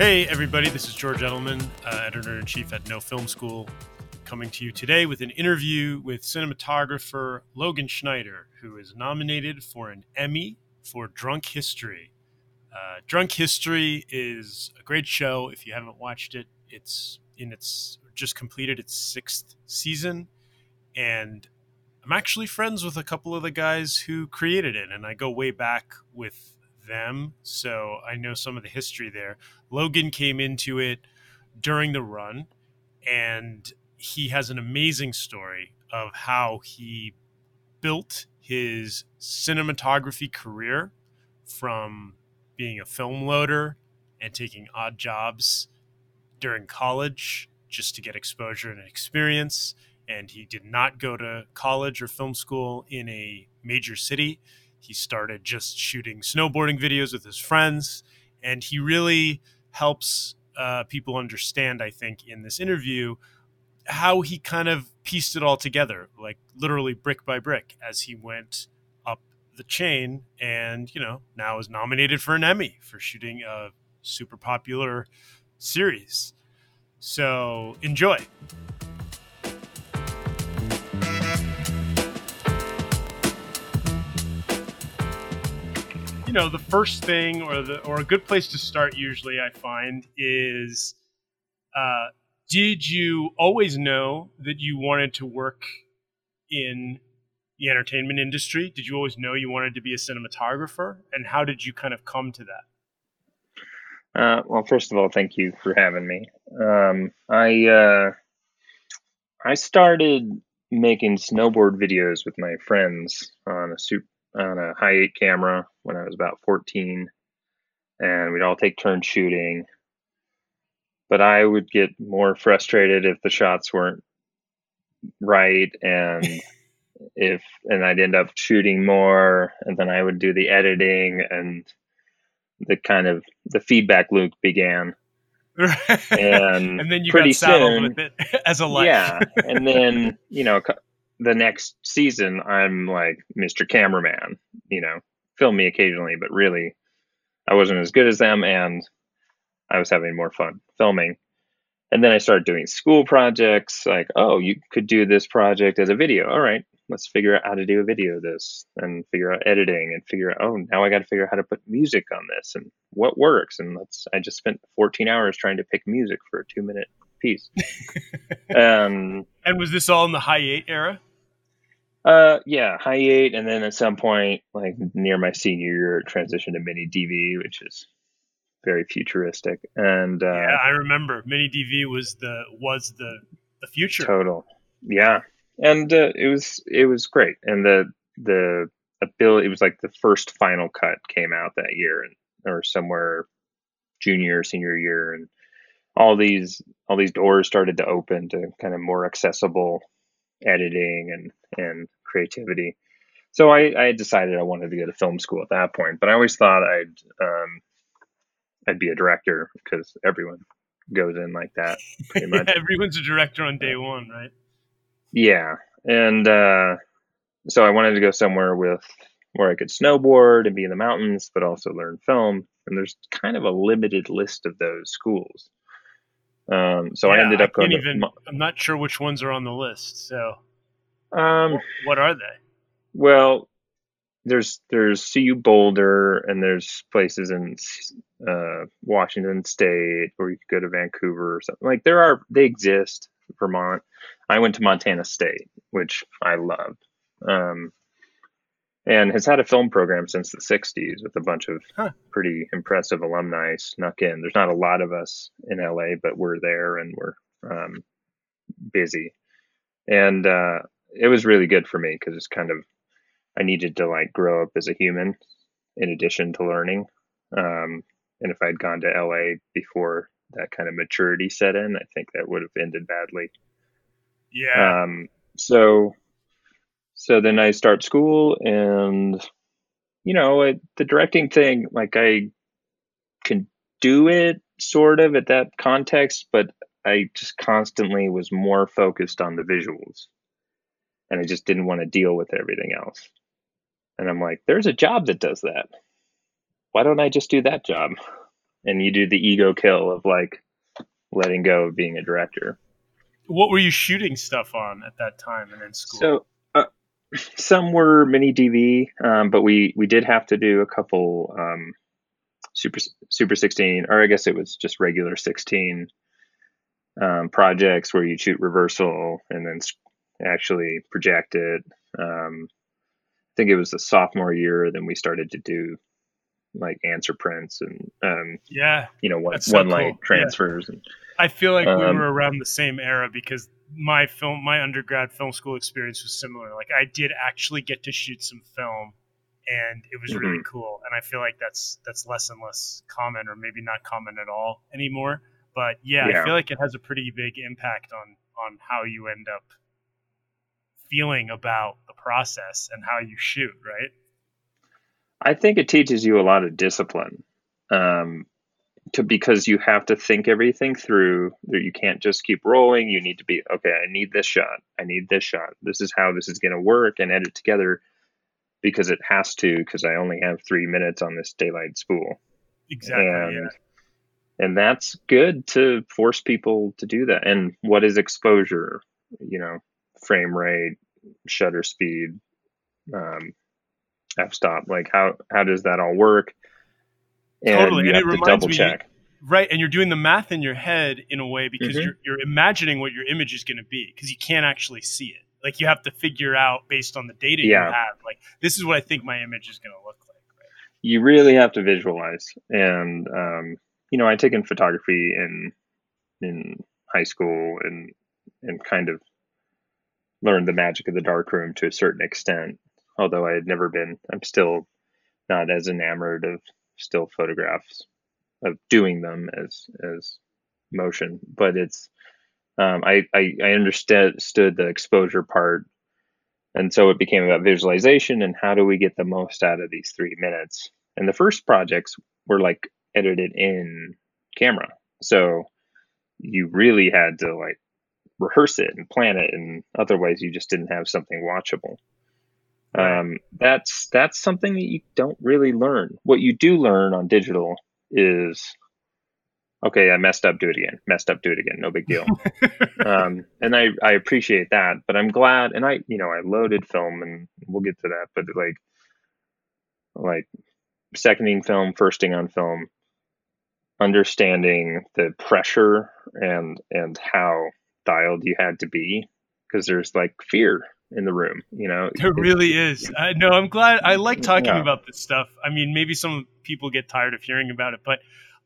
Hey, everybody, this is George Edelman, uh, editor in chief at No Film School, coming to you today with an interview with cinematographer Logan Schneider, who is nominated for an Emmy for Drunk History. Uh, Drunk History is a great show. If you haven't watched it, it's in its just completed its sixth season, and I'm actually friends with a couple of the guys who created it, and I go way back with them, so I know some of the history there. Logan came into it during the run, and he has an amazing story of how he built his cinematography career from being a film loader and taking odd jobs during college just to get exposure and experience. And he did not go to college or film school in a major city. He started just shooting snowboarding videos with his friends. And he really helps uh, people understand, I think, in this interview, how he kind of pieced it all together, like literally brick by brick, as he went up the chain and, you know, now is nominated for an Emmy for shooting a super popular series. So enjoy. You know, the first thing or the or a good place to start usually I find is uh, did you always know that you wanted to work in the entertainment industry? Did you always know you wanted to be a cinematographer? And how did you kind of come to that? Uh, well, first of all, thank you for having me. Um, I uh, I started making snowboard videos with my friends on a suit on a high eight camera when I was about 14, and we'd all take turns shooting. But I would get more frustrated if the shots weren't right, and if and I'd end up shooting more, and then I would do the editing, and the kind of the feedback loop began. and, and then you pretty got saddled soon, with it as a life. yeah, and then you know the next season I'm like Mr. Cameraman, you know, film me occasionally, but really I wasn't as good as them and I was having more fun filming. And then I started doing school projects like, oh, you could do this project as a video. All right, let's figure out how to do a video of this and figure out editing and figure out, oh, now I got to figure out how to put music on this and what works. And let's, I just spent 14 hours trying to pick music for a two minute piece. um, and was this all in the high eight era? Uh, yeah, high eight, and then at some point, like near my senior year, transitioned to mini DV, which is very futuristic. And uh, yeah, I remember mini DV was the was the the future. Total, yeah, and uh, it was it was great, and the the ability it was like the first Final Cut came out that year, and or somewhere junior senior year, and all these all these doors started to open to kind of more accessible editing and and creativity. So I, I decided I wanted to go to film school at that point, but I always thought I'd um, I'd be a director because everyone goes in like that. Pretty much. Everyone's a director on day one, right? Yeah, and uh, so I wanted to go somewhere with where I could snowboard and be in the mountains, but also learn film. And there's kind of a limited list of those schools. Um, so yeah, I ended up I going. Even, to, I'm not sure which ones are on the list. So, um, what are they? Well, there's there's CU Boulder, and there's places in uh, Washington State, or you could go to Vancouver or something. Like there are, they exist. Vermont. I went to Montana State, which I loved. Um, and has had a film program since the 60s with a bunch of huh. pretty impressive alumni snuck in. There's not a lot of us in LA, but we're there and we're um, busy. And uh, it was really good for me because it's kind of, I needed to like grow up as a human in addition to learning. Um, and if I'd gone to LA before that kind of maturity set in, I think that would have ended badly. Yeah. Um, so so then I start school and you know it, the directing thing like I can do it sort of at that context but I just constantly was more focused on the visuals and I just didn't want to deal with everything else and I'm like there's a job that does that why don't I just do that job and you do the ego kill of like letting go of being a director. What were you shooting stuff on at that time and in school? So some were mini DV, um, but we we did have to do a couple um, super super 16, or I guess it was just regular 16 um, projects where you shoot reversal and then actually project it. Um, I think it was the sophomore year. Then we started to do like answer prints and um, yeah, you know one so one cool. light transfers. Yeah. And I feel like we Um, were around the same era because my film, my undergrad film school experience was similar. Like I did actually get to shoot some film, and it was really cool. And I feel like that's that's less and less common, or maybe not common at all anymore. But yeah, Yeah. I feel like it has a pretty big impact on on how you end up feeling about the process and how you shoot, right? I think it teaches you a lot of discipline. Um, to because you have to think everything through. That you can't just keep rolling. You need to be okay. I need this shot. I need this shot. This is how this is going to work and edit together because it has to. Because I only have three minutes on this daylight spool. Exactly. and yeah. and that's good to force people to do that. And what is exposure? You know, frame rate, shutter speed, um, f stop. Like how how does that all work? And Totally, you and it to reminds me- check. Right, and you're doing the math in your head in a way because Mhm. you're you're imagining what your image is going to be because you can't actually see it. Like you have to figure out based on the data you have. Like this is what I think my image is going to look like. Right? you really have to visualize and um, you know i'd in photography in in high school and and kind of learned the magic of the darkroom to a certain extent although i had never been i'm still not as enamored of still photographs of doing them as as motion but it's um, I, I i understood understood the exposure part and so it became about visualization and how do we get the most out of these three minutes. And the first projects were like edited in camera. So you really had to like rehearse it and plan it and otherwise you just didn't have something watchable. Um, that's that's something that you don't really learn. What you do learn on digital is okay, I messed up, do it again. Messed up, do it again. No big deal um, and I, I appreciate that but i'm glad and i you know i loaded film and we'll get to that but like like seconding film firsting on film understanding the pressure and and how dialed you had to be because there's like fear in the room you know There really is. I no, I'm glad. I like talking Yeah. about this stuff. I mean, maybe some people get tired of hearing about it, but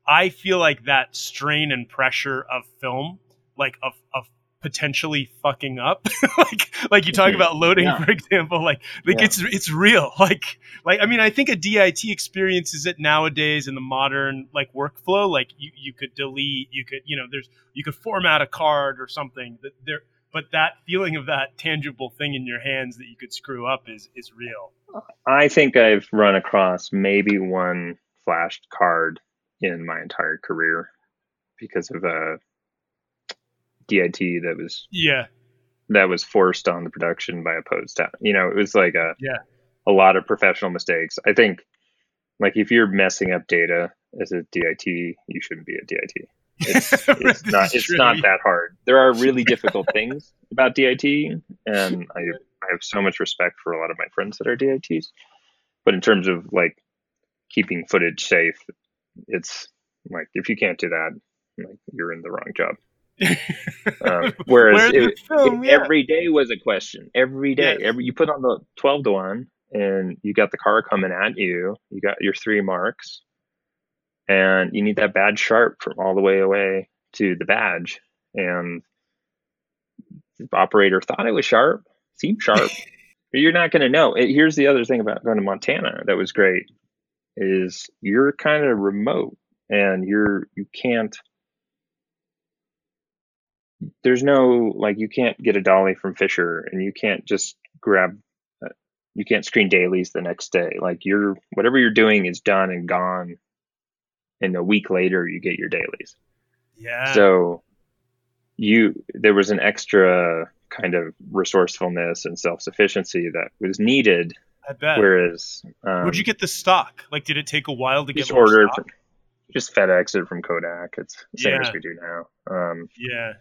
I feel like that strain and pressure of film, like of of potentially fucking up, like like you talk Mhm. about loading, Yeah. for example, like like Yeah. it's it's real. Like like I mean, I think a DIT experiences it nowadays in the modern like workflow. Like you you could delete, you could you know, there's you could format a card or something that there. But that feeling of that tangible thing in your hands that you could screw up is is real. i think i've run across maybe one flashed card in my entire career because of a dit that was Yeah, that was forced on the production by a post. You know, it was like a Yeah. a lot of professional mistakes. I think like if you're messing up data as a DIT, you shouldn't be a DIT. It's, it's not it's true. not that hard. There are really difficult things about DIT and I I have so much respect for a lot of my friends that are DITs. But in terms of like keeping footage safe, it's like if you can't do that, like you're in the wrong job. Um, whereas it, film? it- Yeah. every day was a question. Every day, Yes. every you put on the twelve to one, and you got the car coming at you. You got your three marks, and you need that badge sharp from all the way away to the badge. And the operator thought it was sharp, seemed sharp. but you're not going to know. It, here's the other thing about going to Montana that was great is you're kind of remote, and you're you can't there's no like you can't get a dolly from Fisher and you can't just grab uh, you can't screen dailies the next day like you're whatever you're doing is done and gone and a week later you get your dailies yeah. so you there was an extra kind of resourcefulness and self-sufficiency that was needed I bet. whereas um, Where'd you get the stock? Like, did it take a while to get ordered stock? just FedEx it from Kodak. It's the same Yeah. as we do now. Um, Yeah.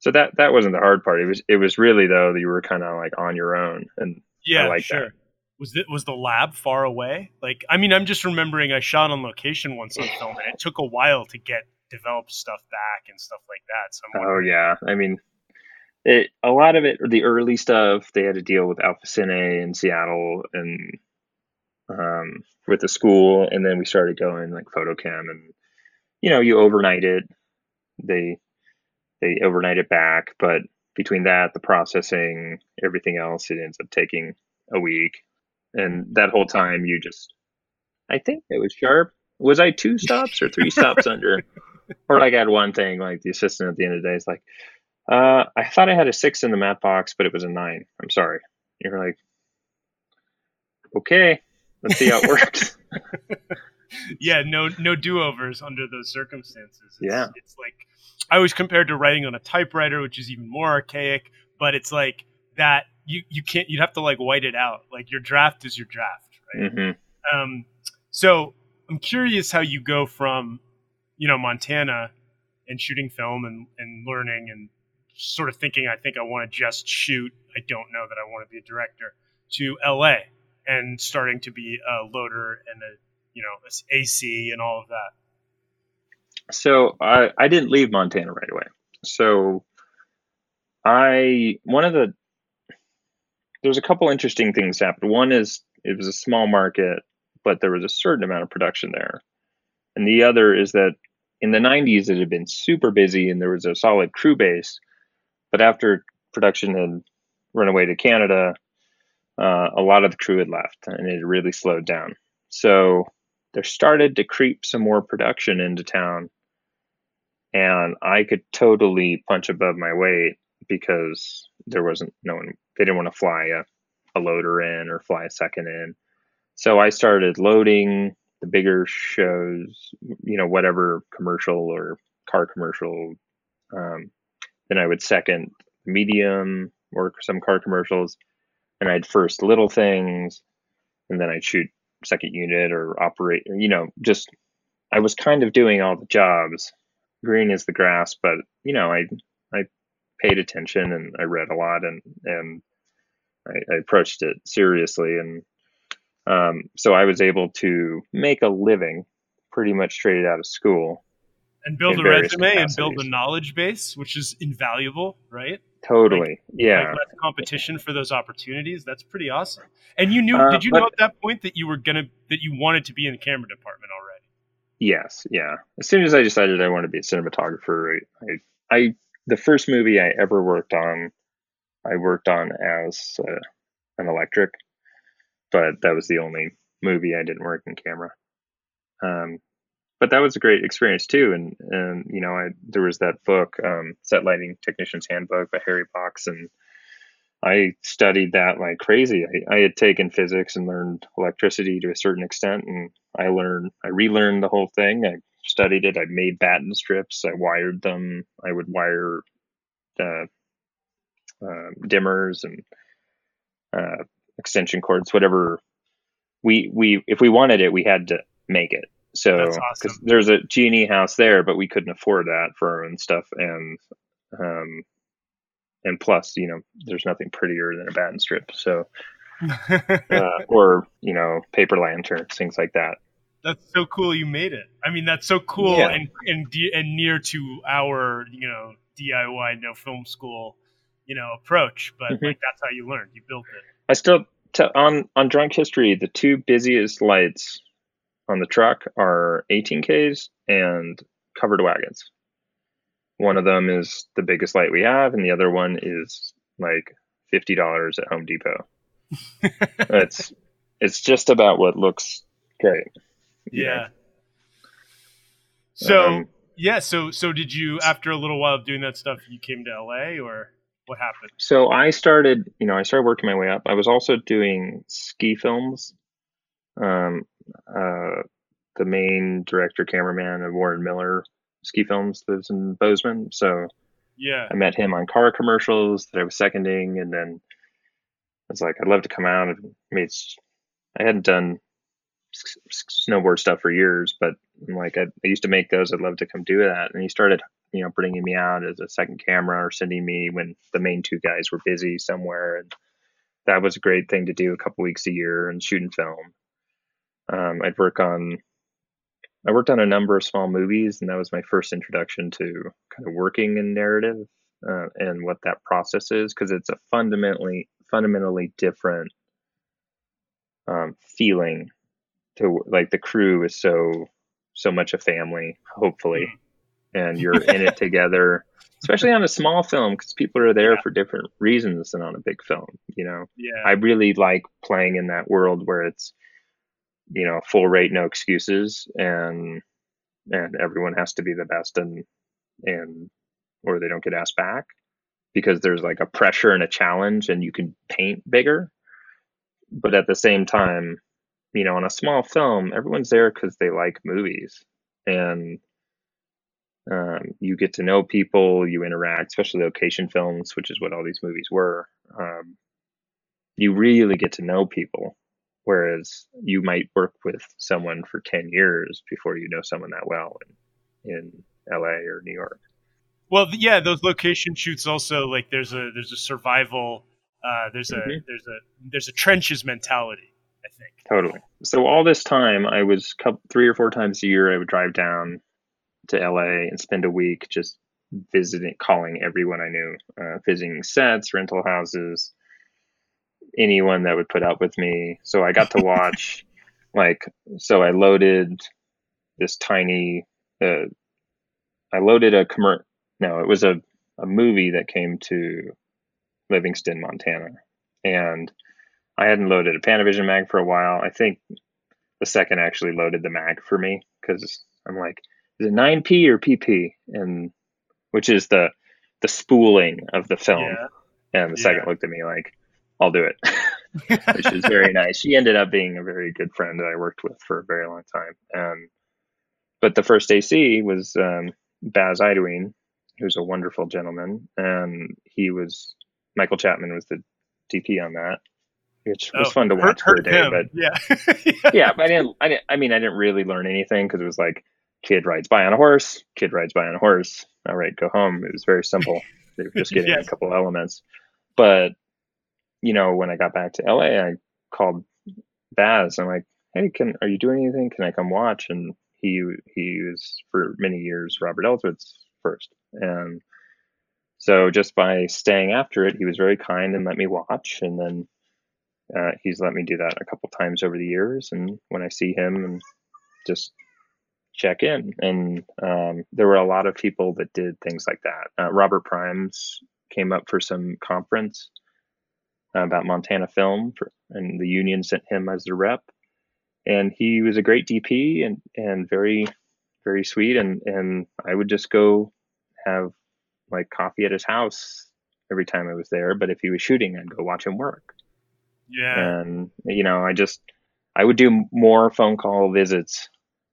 so that that wasn't the hard part. It was it was really though that you were kind of like on your own, and Yeah, like that. Was the, was the lab far away? Like, I mean, I'm just remembering I shot on location once on film, and it took a while to get developed stuff back and stuff like that. So oh yeah, I mean, it a lot of it the early stuff they had to deal with Alpha Cine in Seattle and um, with the school, and then we started going like FotoKem, and you know you overnight it. They they overnight it back, but between that, the processing, everything else, it ends up taking a week. And that whole time, you just, I think it was sharp. Was I two stops or three stops under? Or like I had one thing, like the assistant at the end of the day is like, uh, I thought I had a six in the matte box, but it was a nine. I'm sorry. You're like, okay, let's see how it works. yeah, no no do overs under those circumstances. It's, Yeah. it's like I was compared to writing on a typewriter, which is even more archaic. But it's like that you you can't you'd have to like white it out. Like your draft is your draft, right? hmm Um, so I'm curious how you go from, you know, Montana and shooting film and, and learning and sort of thinking, I think I want to just shoot. I don't know that I want to be a director to LA and starting to be a loader and a, you know, AC and all of that. So I, I didn't leave Montana right away. So I one of the there's a couple interesting things happened. One is it was a small market, but there was a certain amount of production there. And the other is that in the 90s it had been super busy and there was a solid crew base, but after production had run away to Canada, uh, a lot of the crew had left and it really slowed down. So there started to creep some more production into town and I could totally punch above my weight because there wasn't no one they didn't want to fly a, a loader in or fly a second in. So I started loading the bigger shows, you know, whatever commercial or car commercial. Um, then I would second medium or some car commercials, and I'd first little things, and then I'd shoot second unit or operate, you know, just I was kind of doing all the jobs. Green is the grass, but you know, I I paid attention and I read a lot and and I, I approached it seriously and um, so I was able to make a living pretty much straight out of school. And build a resume and build a knowledge base, which is invaluable, right? Totally, yeah. Like less competition for those opportunities. That's pretty awesome. And you knew? Uh, did you but- know at that point that you were gonna that you wanted to be in the camera department already? Yes, yeah. As soon as I decided I wanted to be a cinematographer, I, I, I the first movie I ever worked on, I worked on as uh, an electric, but that was the only movie I didn't work in camera. Um, but that was a great experience too, and and you know, I there was that book, um, Set Lighting Technician's Handbook by Harry Box, and I studied that like crazy. I, I had taken physics and learned electricity to a certain extent, and I learned, I relearned the whole thing. I studied it. I made batten strips. I wired them. I would wire uh, uh, dimmers and uh, extension cords, whatever. We we if we wanted it, we had to make it. So awesome. there's a G&E house there, but we couldn't afford that for our own stuff, and um, and plus, you know, there's nothing prettier than a batten strip. So uh, or you know, paper lanterns, things like that. That's so cool you made it. I mean, that's so cool Yeah. and and and near to our you know DIY no film school you know approach, but Mhm. like that's how you learned. You built it. I still t- on on drunk history. The two busiest lights on the truck are 18Ks and covered wagons. One of them is the biggest light we have, and the other one is like fifty dollars at Home Depot. it's it's just about what looks great. know? Yeah. So Um, yeah, so so did you after a little while of doing that stuff, you came to LA or what happened? So I started, you know, I started working my way up. I was also doing ski films. Um, uh, the main director, cameraman of Warren Miller Ski Films lives in Bozeman. So Yeah. I met him on car commercials that I was seconding, and then I was like, I'd love to come out and made. I hadn't done snowboard stuff for years, but And like I, I used to make those. I'd love to come do that. And he started, you know, bringing me out as a second camera or sending me when the main two guys were busy somewhere. And that was a great thing to do a couple weeks a year and shooting film. Um, I'd work on, I worked on a number of small movies, and that was my first introduction to kind of working in narrative uh, and what that process is, because it's a fundamentally fundamentally different um, feeling to like the crew is so so much a family, hopefully, mm. And you're in it together especially on a small film because people are there yeah. for different reasons than on a big film you know? Yeah. I really like playing in that world where it's you know full rate no excuses and and everyone has to be the best and and or they don't get asked back because there's like a pressure and a challenge and you can paint bigger. But at the same time you know on a small film everyone's there because they like movies and um, you get to know people, you interact, especially location films, which is what all these movies were. Um, you really get to know people, whereas you might work with someone for 10 years before you know someone that well in, in LA or New York. Well, yeah, those location shoots also like there's a there's a survival uh, there's a mm-hmm. there's a there's a trenches mentality. I think totally. So all this time, I was couple, three or four times a year. I would drive down to LA and spend a week just visiting, calling everyone I knew, uh, visiting sets, rental houses, anyone that would put up with me. So I got to watch, like, so I loaded this tiny, uh, I loaded a commer. No, it was a, a movie that came to Livingston, Montana. And I hadn't loaded a Panavision mag for a while. I think the second actually loaded the mag for me because I'm like, is it 9p or pp and which is the the spooling of the film yeah. and the yeah. second looked at me like i'll do it which is very nice she ended up being a very good friend that i worked with for a very long time and but the first ac was um, baz idoine who's a wonderful gentleman and he was michael chapman was the dp on that which was oh, fun to watch hurt, for a day him. but yeah yeah. yeah but i didn't i didn't i mean i didn't really learn anything because it was like kid rides by on a horse, kid rides by on a horse. All right, go home. It was very simple. they were just getting yes. a couple elements. But, you know, when I got back to LA, I called Baz. I'm like, hey, can are you doing anything? Can I come watch? And he he was for many years Robert Elswit's first. And so just by staying after it, he was very kind and let me watch. And then uh, he's let me do that a couple times over the years. And when I see him and just check in. And um, there were a lot of people that did things like that. Uh, Robert Primes came up for some conference about Montana film, for, and the union sent him as a rep. And he was a great DP and, and very, very sweet. And, and I would just go have like coffee at his house every time I was there. But if he was shooting, I'd go watch him work. Yeah. And, you know, I just, I would do more phone call visits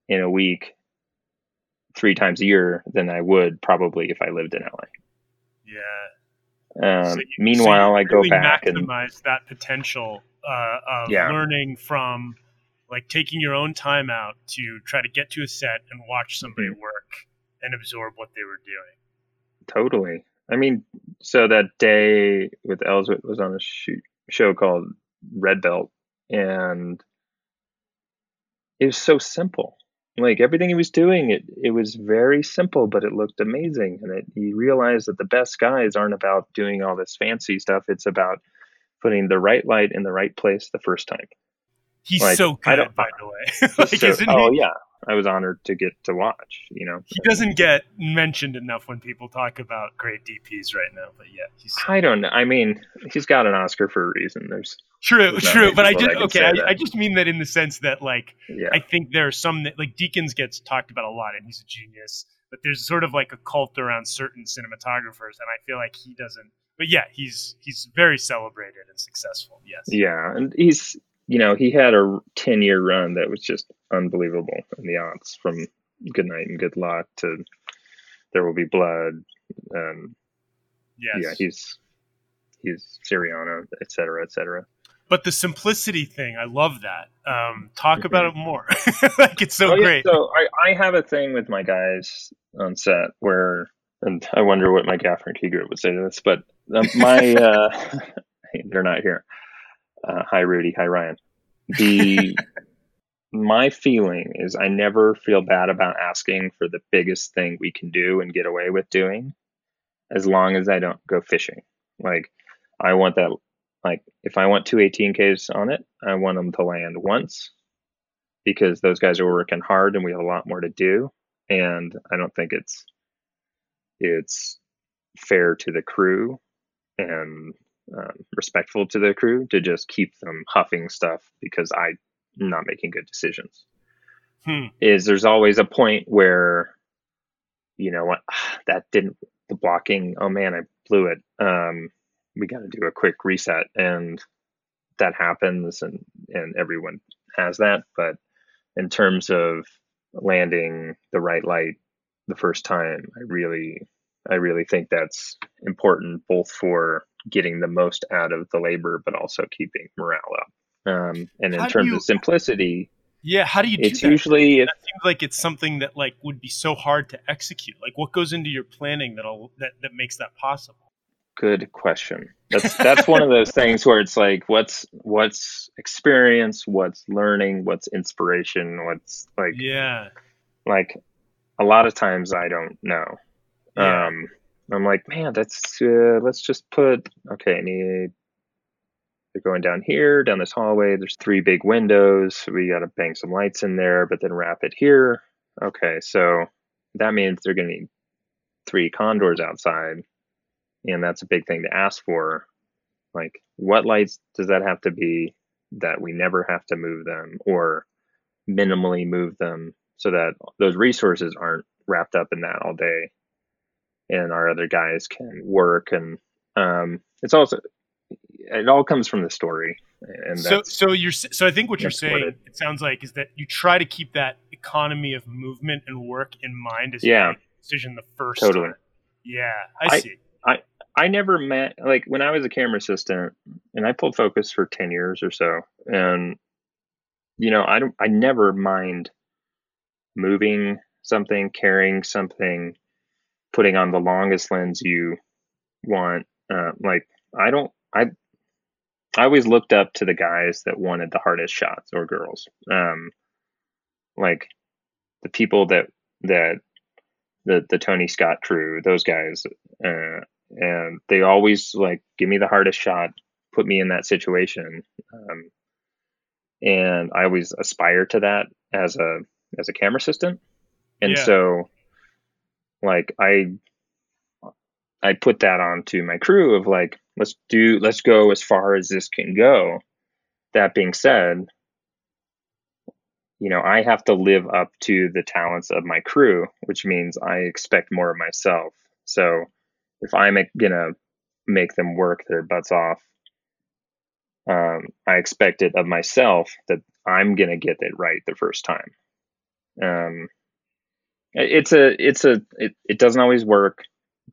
in a week three times a year than I would probably if I lived in LA. Yeah. Um, so you, meanwhile, so I go back maximize and maximize that potential uh, of yeah. learning from like taking your own time out to try to get to a set and watch somebody mm-hmm. work and absorb what they were doing. Totally. I mean, so that day with Elswit was on a shoot, show called Red Belt, and it was so simple like everything he was doing it it was very simple but it looked amazing. And it, he realized that the best guys aren't about doing all this fancy stuff. It's about putting the right light in the right place the first time. He's like, so good by the way. Like, so, oh yeah i was honored to get to watch you know he doesn't get mentioned enough when people talk about great dps right now but yeah he's i don't know i mean he's got an oscar for a reason there's True, true. But I just okay. I, I, just mean that in the sense that like yeah. I think there are some that, like Deakins gets talked about a lot, and he's a genius. But there's sort of like a cult around certain cinematographers, and I feel like he doesn't. But yeah, he's he's very celebrated and successful. Yes. Yeah, and he's you know he had a ten year run that was just unbelievable in the odds from Good Night and Good Luck to There Will Be Blood. Um, yes. Yeah, he's he's Syriana, et cetera, et cetera. but the simplicity thing, I love that. Um, talk mm-hmm. about it more. like it's so oh, great. Yeah. So I, I have a thing with my guys on set where, and I wonder what my gaffer and key group would say to this, but um, my uh, they're not here. Uh, hi Rudy, hi Ryan. The my feeling is I never feel bad about asking for the biggest thing we can do and get away with doing, as long as I don't go fishing. Like I want that like if I want two 18Ks on it, I want them to land once because those guys are working hard and we have a lot more to do. And I don't think it's it's fair to the crew and um, respectful to the crew to just keep them huffing stuff because I'm not making good decisions. Hmm. Is there's always a point where, you know what, that didn't the blocking. Oh man, I blew it. Um, we got to do a quick reset and that happens and and everyone has that but in terms of landing the right light the first time i really i really think that's important both for getting the most out of the labor but also keeping morale up um, and in how terms you, of simplicity yeah how do you do it's that? usually it seems like it's something that like would be so hard to execute like what goes into your planning that'll that, that makes that possible good question. That's that's one of those things where it's like, what's what's experience, what's learning, what's inspiration, what's like, yeah, like a lot of times I don't know. Yeah. Um, I'm like, man, that's uh, let's just put okay. I need they're going down here, down this hallway. There's three big windows. we got to bang some lights in there, but then wrap it here. Okay, so that means they're going to need three condors outside and that's a big thing to ask for like what lights does that have to be that we never have to move them or minimally move them so that those resources aren't wrapped up in that all day and our other guys can work. And um, it's also it all comes from the story. And so so you're so i think what you're saying what it, it, sounds like is that you try to keep that economy of movement and work in mind as yeah. decision the first totally. time. yeah I, I see. I I never met like when I was a camera assistant and I pulled focus for 10 years or so and you know I don't I never mind moving something carrying something putting on the longest lens you want uh, like I don't I I always looked up to the guys that wanted the hardest shots or girls. Um like the people that that the the Tony Scott crew those guys uh, and they always like give me the hardest shot, put me in that situation, um, and I always aspire to that as a as a camera assistant, and yeah. so like I I put that onto my crew of like let's do let's go as far as this can go. That being said, you know, I have to live up to the talents of my crew, which means I expect more of myself. So if I'm gonna make them work their butts off, um, I expect it of myself that I'm gonna get it right the first time. Um, it's a it's a it, it doesn't always work,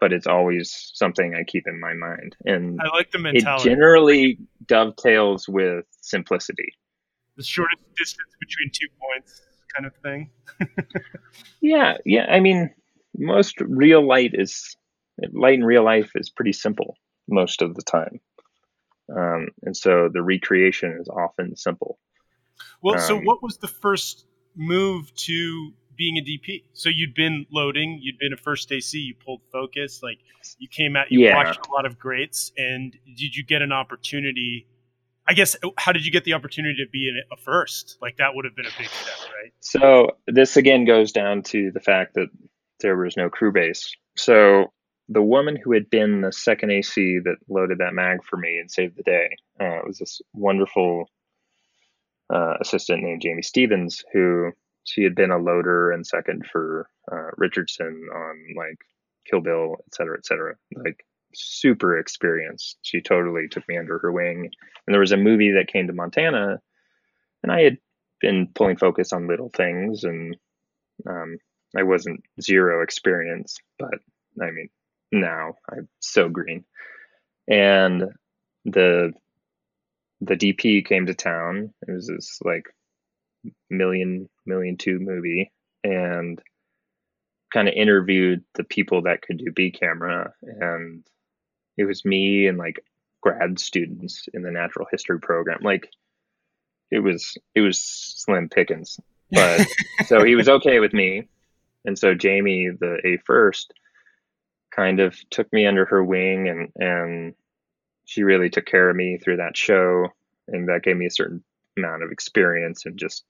but it's always something I keep in my mind, and I like the mentality. It generally dovetails with simplicity. The shortest distance between two points, kind of thing. yeah, yeah. I mean, most real light is light in real life is pretty simple most of the time. Um, and so the recreation is often simple. Well, um, so what was the first move to being a DP? So you'd been loading, you'd been a first AC, you pulled focus, like you came out, you yeah. watched a lot of greats, and did you get an opportunity? I guess how did you get the opportunity to be in a first? Like that would have been a big step, right? So this again goes down to the fact that there was no crew base. So the woman who had been the second AC that loaded that mag for me and saved the day uh, was this wonderful uh, assistant named Jamie Stevens, who she had been a loader and second for uh, Richardson on like Kill Bill, et cetera, et cetera. Like super experienced. She totally took me under her wing. And there was a movie that came to Montana, and I had been pulling focus on little things, and um, I wasn't zero experience, but I mean, now. I'm so green. And the the DP came to town. It was this like million million two movie and kind of interviewed the people that could do B camera. And it was me and like grad students in the natural history program. Like it was it was slim pickings. But so he was okay with me. And so Jamie the A first kind of took me under her wing and and she really took care of me through that show. And that gave me a certain amount of experience and just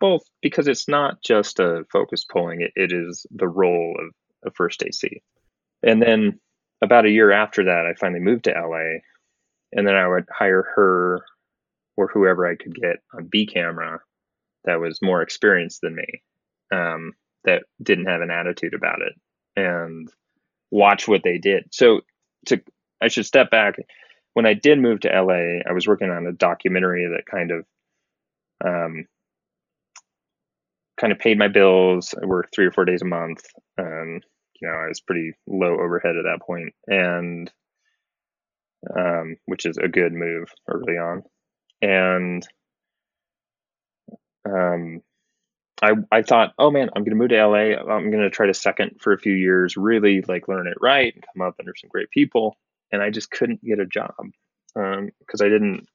both because it's not just a focus pulling it, it is the role of a first AC. And then about a year after that I finally moved to LA and then I would hire her or whoever I could get on B camera that was more experienced than me. Um, that didn't have an attitude about it and watch what they did. So to I should step back. When I did move to LA, I was working on a documentary that kind of um, kind of paid my bills. I worked three or four days a month. Um, you know, I was pretty low overhead at that point, and um, which is a good move early on. And um, I I thought, oh man, I'm gonna move to LA. I'm gonna try to second for a few years, really like learn it right, and come up under some great people. And I just couldn't get a job because um, I didn't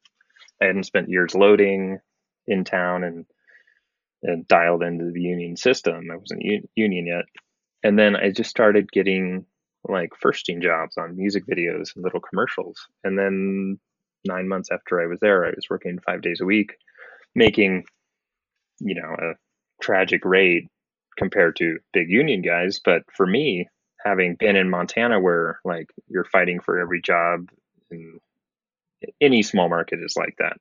I hadn't spent years loading in town and and dialed into the union system. I wasn't union yet, and then I just started getting like firsting jobs on music videos and little commercials. And then nine months after I was there, I was working five days a week, making you know a tragic rate compared to big union guys. But for me, having been in Montana where like you're fighting for every job in any small market is like that.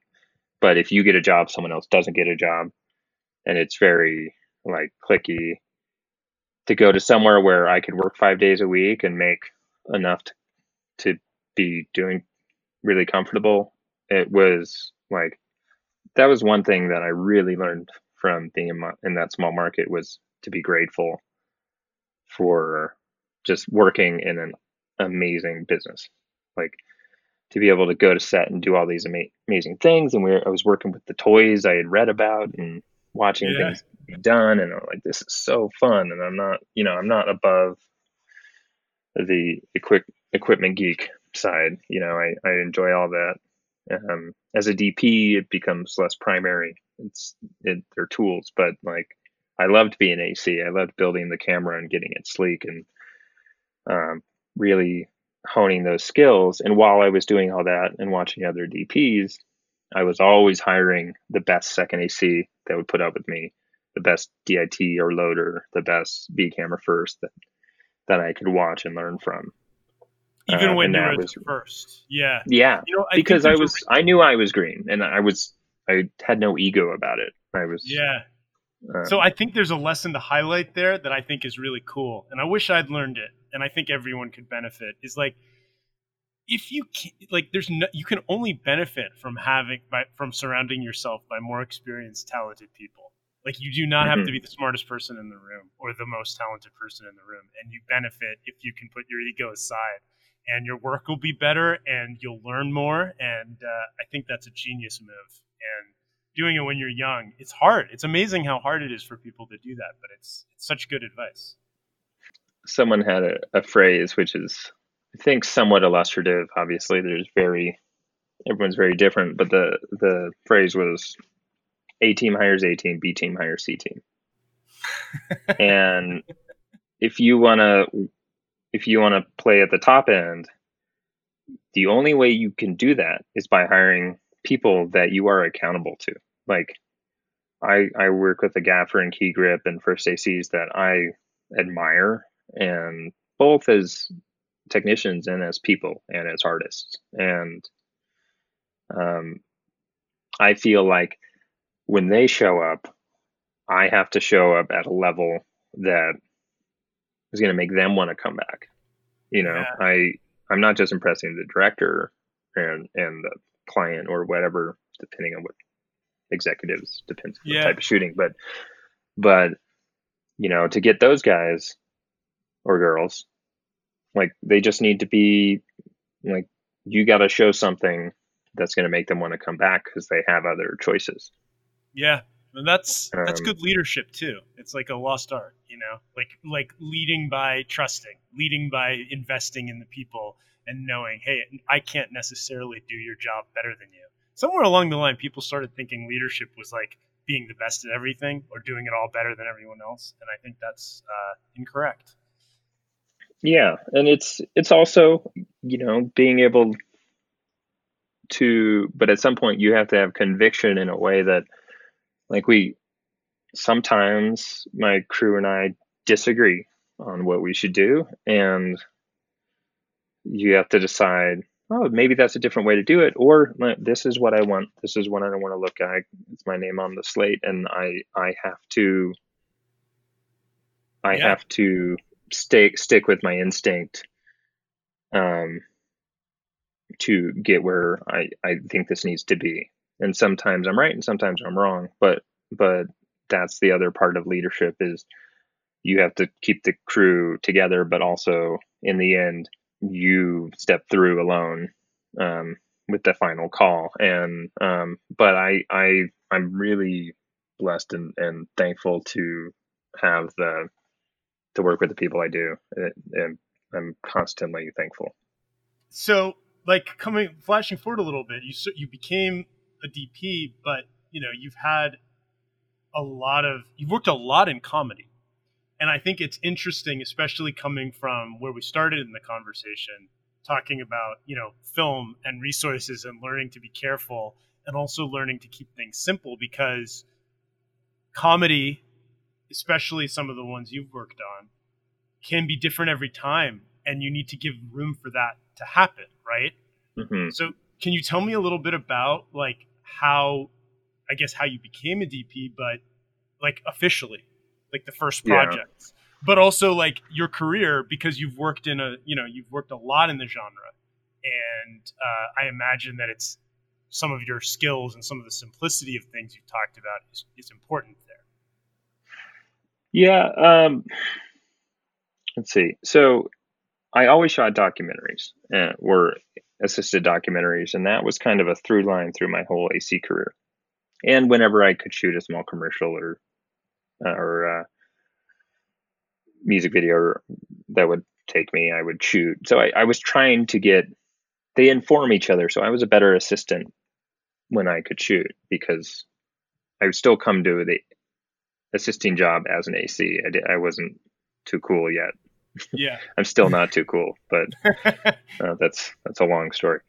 But if you get a job, someone else doesn't get a job, and it's very like clicky to go to somewhere where I could work five days a week and make enough to, to be doing really comfortable. It was like that was one thing that I really learned from being in, my, in that small market was to be grateful for just working in an amazing business. Like to be able to go to set and do all these ama- amazing things. And we were, I was working with the toys I had read about and watching yeah. things be done. And I'm like, this is so fun. And I'm not, you know, I'm not above the equip, equipment geek side. You know, I, I enjoy all that. Um, as a DP, it becomes less primary. It's it, they're tools, but like I loved being AC. I loved building the camera and getting it sleek and um, really honing those skills. And while I was doing all that and watching other DPs, I was always hiring the best second AC that would put up with me, the best DIT or loader, the best B camera first that that I could watch and learn from. Even uh, when you were was, first, yeah, yeah, you know, I because I was, I knew I was green, and I was, I had no ego about it. I was, yeah. Um, so I think there's a lesson to highlight there that I think is really cool, and I wish I'd learned it, and I think everyone could benefit. Is like if you can, like, there's no, you can only benefit from having by from surrounding yourself by more experienced, talented people. Like you do not have mm-hmm. to be the smartest person in the room or the most talented person in the room, and you benefit if you can put your ego aside, and your work will be better, and you'll learn more. And uh, I think that's a genius move. And doing it when you're young. It's hard. It's amazing how hard it is for people to do that, but it's it's such good advice. Someone had a, a phrase which is I think somewhat illustrative. Obviously, there's very everyone's very different, but the the phrase was A team hires A team, B team hires C team. and if you want to if you want to play at the top end, the only way you can do that is by hiring people that you are accountable to. Like I I work with a gaffer and key grip and first ACs that I admire and both as technicians and as people and as artists. And um, I feel like when they show up, I have to show up at a level that is going to make them want to come back. You know, yeah. I I'm not just impressing the director and and the client or whatever, depending on what executives depends on yeah. the type of shooting. But but you know, to get those guys or girls, like they just need to be like you got to show something that's going to make them want to come back because they have other choices. Yeah, and that's that's Um, good leadership too. It's like a lost art, you know, like like leading by trusting, leading by investing in the people, and knowing, hey, I can't necessarily do your job better than you. Somewhere along the line, people started thinking leadership was like being the best at everything or doing it all better than everyone else, and I think that's uh, incorrect. Yeah, and it's it's also you know being able to, but at some point you have to have conviction in a way that, like we, sometimes my crew and I disagree on what we should do, and you have to decide. Oh, maybe that's a different way to do it, or this is what I want. This is what I want to look at. It's my name on the slate, and I I have to I Yeah. have to stay stick with my instinct um, to get where I, I think this needs to be. And sometimes I'm right and sometimes I'm wrong. But but that's the other part of leadership is you have to keep the crew together, but also in the end you step through alone um, with the final call. And um, but I I I'm really blessed and, and thankful to have the to work with the people I do. And, I'm constantly thankful. So, like coming flashing forward a little bit, you you became a DP, but you know you've had a lot of you've worked a lot in comedy, and I think it's interesting, especially coming from where we started in the conversation, talking about you know film and resources and learning to be careful, and also learning to keep things simple because comedy, especially some of the ones you've worked on, can be different every time, and you need to give room for that to happen, right? hmm So, can you tell me a little bit about like how, I guess, how you became a DP, but like officially, like the first Yeah. projects, but also like your career because you've worked in a, you know, you've worked a lot in the genre, and uh, I imagine that it's some of your skills and some of the simplicity of things you've talked about is, is important. Yeah. Um, let's see. So I always shot documentaries, uh, or assisted documentaries, and that was kind of a through line through my whole AC career. And whenever I could shoot a small commercial or uh, or uh, music video that would take me, I would shoot. So I, I was trying to get. They inform each other, so I was a better assistant when I could shoot because I would still come to the assisting job as an AC. I, I wasn't too cool yet. Yeah. I'm still not too cool, but uh, that's that's a long story.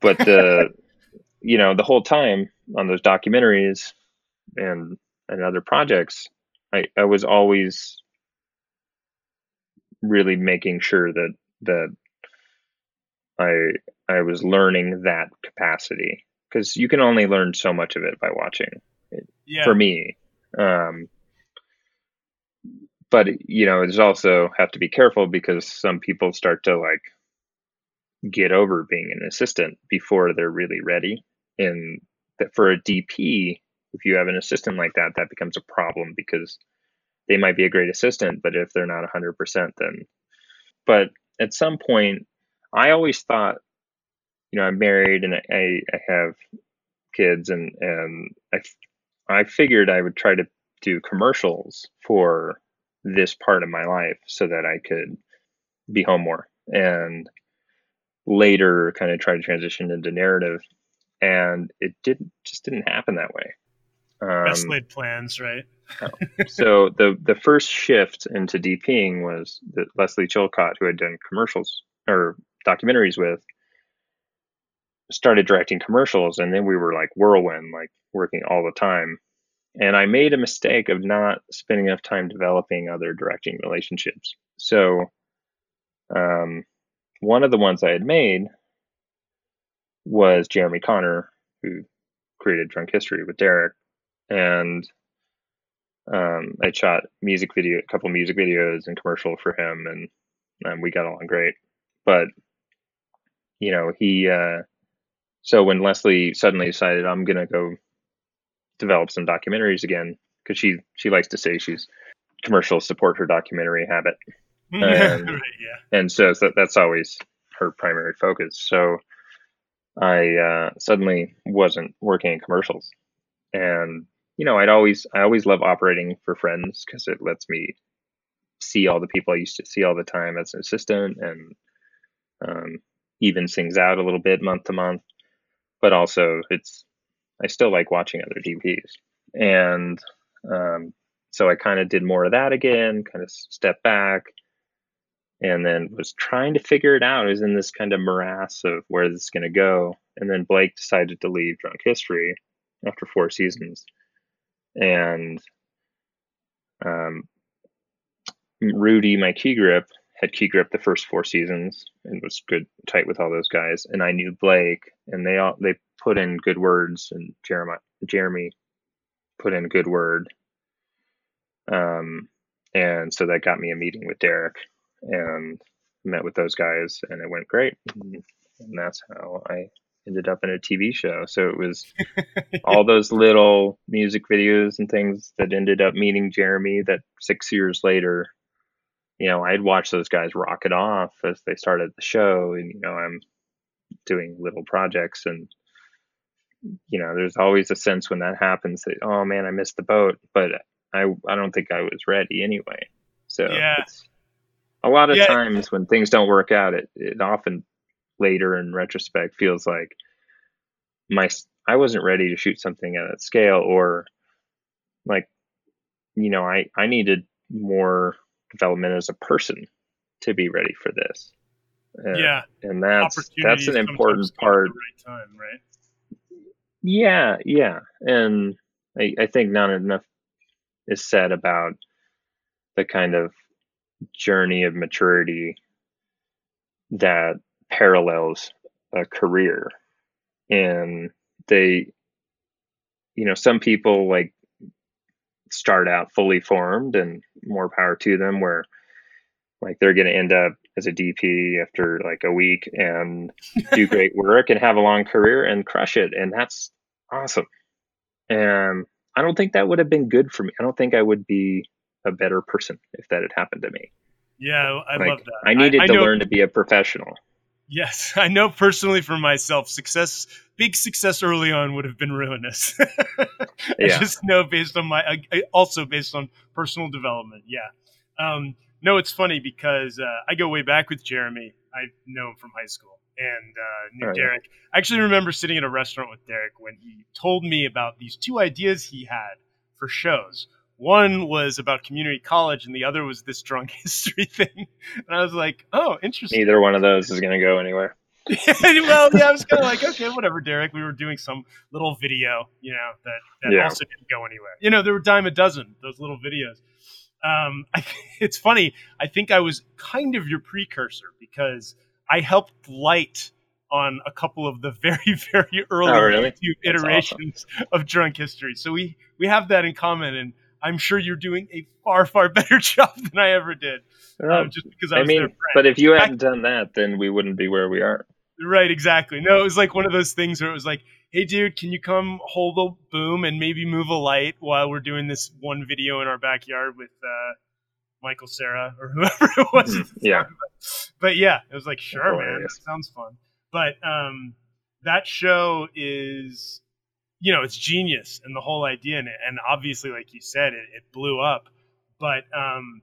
But the you know the whole time on those documentaries and and other projects, I I was always really making sure that that I I was learning that capacity because you can only learn so much of it by watching yeah. for me. Um, but you know, there's also have to be careful because some people start to like get over being an assistant before they're really ready. And that for a DP, if you have an assistant like that, that becomes a problem because they might be a great assistant, but if they're not 100%, then. But at some point, I always thought, you know, I'm married and I, I have kids, and and I I figured I would try to do commercials for this part of my life so that I could be home more and later kind of try to transition into narrative and it didn't just didn't happen that way Best um, laid plans, right? so the the first shift into DPing was that Lesley Chilcott, who had done commercials or documentaries with, started directing commercials, and then we were like whirlwind, like working all the time. And I made a mistake of not spending enough time developing other directing relationships. So, um, one of the ones I had made was Jeremy Konner, who created Drunk History with Derek, and um, I shot music video, a couple music videos and commercial for him, and um, we got along great. But you know, he uh, so when Lesley suddenly decided I'm gonna go develop some documentaries again because she she likes to say she's commercials support her documentary habit, right, Um, yeah. and so that, that's always her primary focus. So I uh, suddenly wasn't working in commercials, and you know, I'd always I always love operating for friends because it lets me see all the people I used to see all the time as an assistant, and um, evens things out a little bit month to month. But also, it's I still like watching other DPs, and um, so I kind of did more of that again, kind of stepped back, and then was trying to figure it out. I was in this kind of morass of where this is going to go, and then Blake decided to leave Drunk History after four seasons, and um, Rudy, my key grip, had key grip the first four seasons and was good tight with all those guys, and I knew Blake, and they all they put in good words, and Jeremy Jeremy put in good word, um, and so that got me a meeting with Derek, and met with those guys, and it went great, and that's how I ended up in a TV show. So it was all those little music videos and things that ended up meeting Jeremy that six years later, you know, I'd watch those guys rock it off as they started the show. And, you know, I'm doing little projects and, you know, there's always a sense when that happens that, oh man, I missed the boat, but I, I don't think I was ready anyway. So yeah. a lot of Yeah. times when things don't work out, it, it often later in retrospect feels like my I wasn't ready to shoot something at that scale or like you know I I needed more development as a person to be ready for this. Uh, yeah. and that's that's an important part. right time, right? Yeah, yeah, and I, I think not enough is said about the kind of journey of maturity that parallels a career. And they you know some people like start out fully formed and more power to them where like they're going to end up as a dp after like a week and do great work and have a long career and crush it and that's awesome and i don't think that would have been good for me i don't think i would be a better person if that had happened to me Yeah, I like love that. i needed I to know- learn to be a professional Yes, I know personally for myself, success, big success early on would have been ruinous. I Yeah. just know based on my, I- I- also based on personal development. Yeah. Um, no, it's funny because uh, I go way back with Jeremy. I know him from high school and uh, knew yeah. Derek. I actually remember sitting in a restaurant with Derek when he told me about these two ideas he had for shows. One was about community college, and the other was this drunk history thing. And I was like, "Oh, interesting." neither one of those is going to go anywhere well, yeah, I was kind of like, okay, whatever, Derek. We were doing some little video, you know, that, that Yeah. also didn't go anywhere. You know, there were dime a dozen those little videos. Um, I, it's funny. I think I was kind of your precursor because I helped light on a couple of the very, very early Oh, really? Iterations of drunk history. So we we have that in common, and I'm sure you're doing a far, far better job than I ever did, Oh, um, just because I I was mean, but if you hadn't done that, then we wouldn't be where we are. Right, exactly. No, it was like one of those things where it was like, "Hey, dude, can you come hold a boom and maybe move a light while we're doing this one video in our backyard with uh, Michael Cera or whoever it was?" Mhm, yeah. But yeah, it was like, "Sure, man, sounds fun." But um, that show is, you know, it's genius and the whole idea in it, and obviously, like you said, it, it blew up. But um,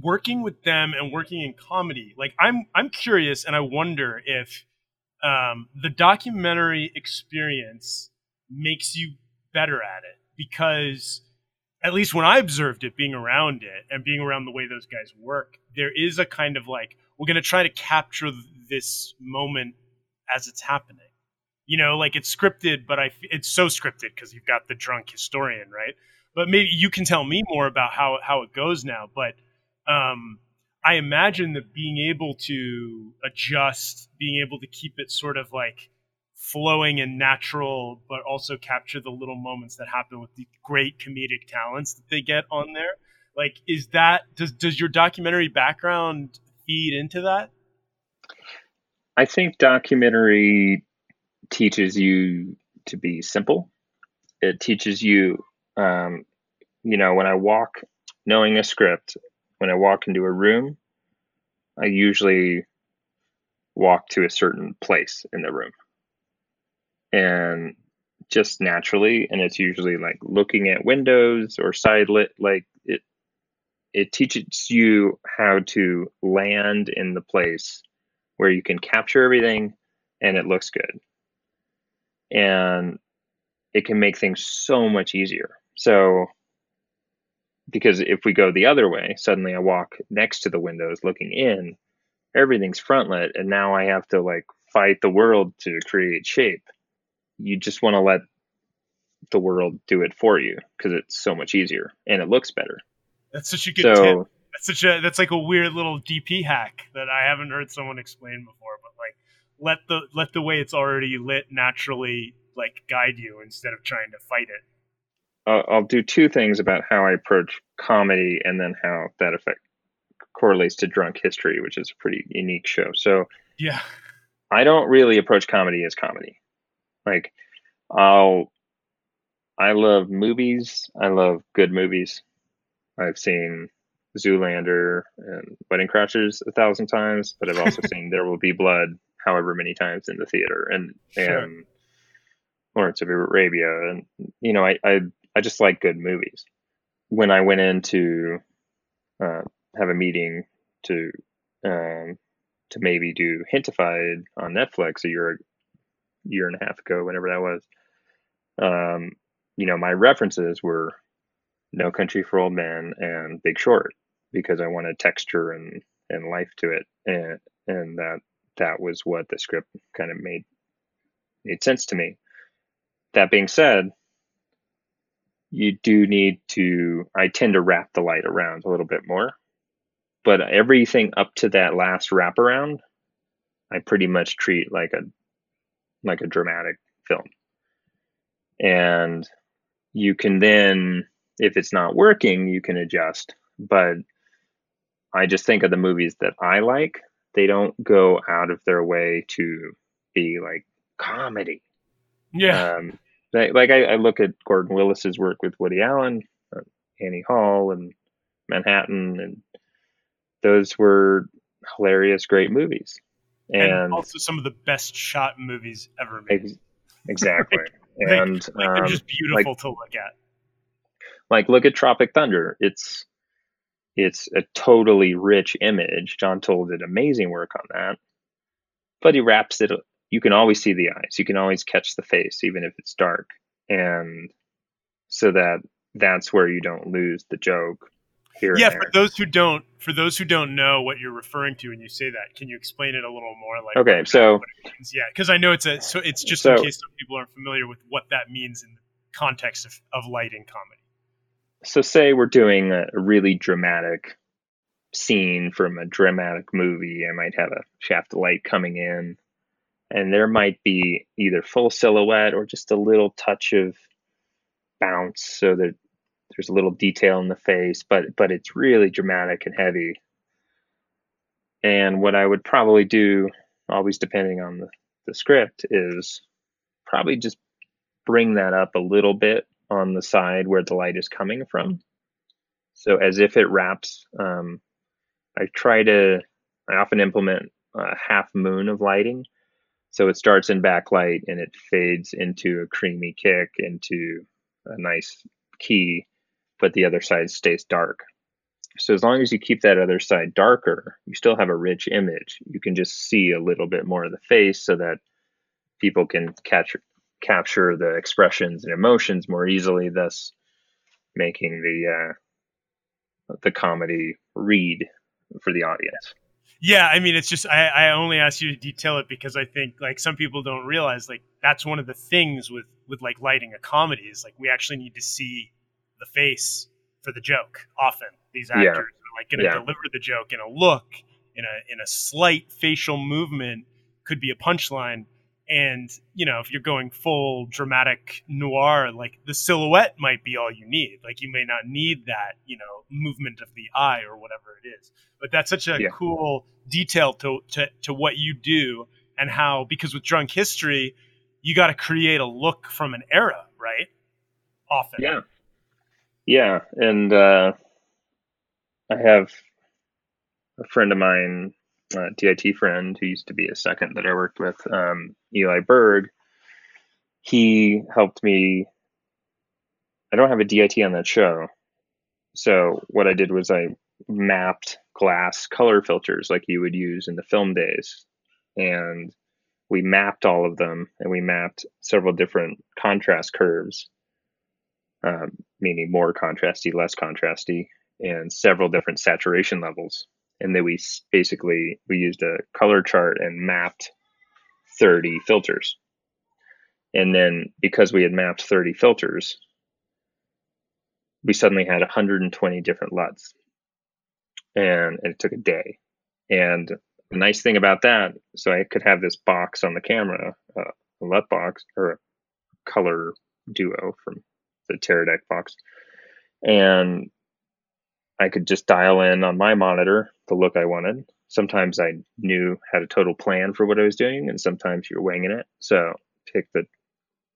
working with them and working in comedy like i'm i'm curious and i wonder if um, the documentary experience makes you better at it because at least when i observed it being around it and being around the way those guys work there is a kind of like we're going to try to capture this moment as it's happening. You know like it's scripted but I, it's so scripted because you've got the drunk historian right? But maybe you can tell me more about how how it goes now but um, I imagine that being able to adjust, being able to keep it sort of like flowing and natural, but also capture the little moments that happen with the great comedic talents that they get on there. Like, is that does does your documentary background feed into that? I think documentary teaches you to be simple. It teaches you, um, you know, when I walk knowing a script, when I walk into a room, I usually walk to a certain place in the room. And just naturally, and it's usually like looking at windows or side lit, like it it teaches you how to land in the place where you can capture everything and it looks good. And it can make things so much easier. So because if we go the other way, suddenly I walk next to the windows looking in, everything's front lit, and now I have to like fight the world to create shape. You just want to let the world do it for you because it's so much easier and it looks better. That's such a good so, tip. That's such a that's like a weird little DP hack that I haven't heard someone explain before. But like, let the let the way it's already lit naturally like guide you instead of trying to fight it. I'll do two things about how I approach comedy and then how that effect correlates to Drunk History, which is a pretty unique show. So yeah, I don't really approach comedy as comedy. Like I'll I love movies. I love good movies. I've seen Zoolander and Wedding Crashers a thousand times, but I've also seen There Will Be Blood however many times in the theater and sure. and Lawrence of Arabia and you know I, I I just like good movies. When I went in to uh, have a meeting to um, to maybe do Hintified on Netflix a year year and a half ago, whenever that was, um, you know, my references were No Country for Old Men and Big Short because I wanted texture and and life to it, and and that that was what the script kind of made made sense to me. That being said, you do need to i tend to wrap the light around a little bit more. But everything up to that last wraparound i pretty much treat like a like a dramatic film. And you can then if it's not working you can adjust. But i just think of the movies that i like. They don't go out of their way to be like comedy. Yeah. Um, like I, I, look at Gordon Willis's work with Woody Allen, uh, Annie Hall, and Manhattan, and those were hilarious, great movies, and, and also some of the best shot movies ever made. Ex- exactly, like, and like, they're um, just beautiful like, to look at. Like, look at Tropic Thunder. It's it's a totally rich image. John Toll did amazing work on that, but he wraps it you can always see the eyes. You can always catch the face, even if it's dark. And so that that's where you don't lose the joke. Here yeah, for those who don't, for those who don't know what you're referring to when you say that, can you explain it a little more? Like, okay, so yeah, because I know it's a so it's just so, in case some people aren't familiar with what that means in the context of, of lighting comedy. So, say we're doing a really dramatic scene from a dramatic movie. I might have a shaft of light coming in and there might be either full silhouette or just a little touch of bounce so that there's a little detail in the face but but it's really dramatic and heavy. And what i would probably do always depending on the, the script is probably just bring that up a little bit on the side where the light is coming from. So as if it wraps um, i try to i often implement a half moon of lighting so it starts in backlight and it fades into a creamy kick into a nice key, but the other side stays dark. So as long as you keep that other side darker, you still have a rich image. You can just see a little bit more of the face so that people can catch capture the expressions and emotions more easily, thus making the uh, the comedy read for the audience. Yeah, I mean, it's just I, I only ask you to detail it because I think like some people don't realize like that's one of the things with with like lighting a comedy is like we actually need to see the face for the joke. Often these actors yeah. are like going to yeah. deliver the joke in a look, in a in a slight facial movement, could be a punchline, and you know if you're going full dramatic noir like the silhouette might be all you need. Like you may not need that you know movement of the eye or whatever it is. But that's such a yeah. cool detail to, to to what you do and how because with drunk history you got to create a look from an era right? Often. Yeah. Yeah and uh i have a friend of mine uh, DIT friend who used to be a second that I worked with, um, Eli Berg, he helped me. I don't have a DIT on that show. So what I did was I mapped glass color filters like you would use in the film days. And we mapped all of them and we mapped several different contrast curves, um, meaning more contrasty, less contrasty, and several different saturation levels. And then we basically we used a color chart and mapped 30 filters. And then because we had mapped 30 filters, we suddenly had 120 different LUTs. And, it took a day. And the nice thing about that, so I could have this box on the camera, uh, a LUT box or a COLR Duo from the Teradek box. And I could just dial in on my monitor the look I wanted. Sometimes I knew had a total plan for what I was doing, and sometimes you're winging it. So pick the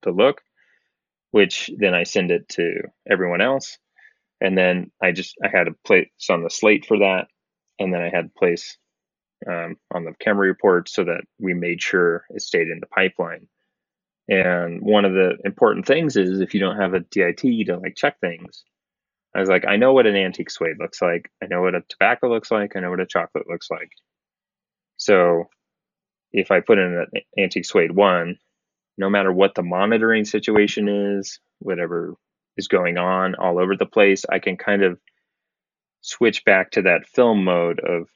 the look, which then I send it to everyone else, and then I just I had a place on the slate for that, and then I had a place um, on the camera report so that we made sure it stayed in the pipeline. And one of the important things is if you don't have a DIT to like check things, I was like, I know what an antique suede looks like. I know what a tobacco looks like. I know what a chocolate looks like. So if I put in an antique suede one, no matter what the monitoring situation is, whatever is going on all over the place, I can kind of switch back to that film mode of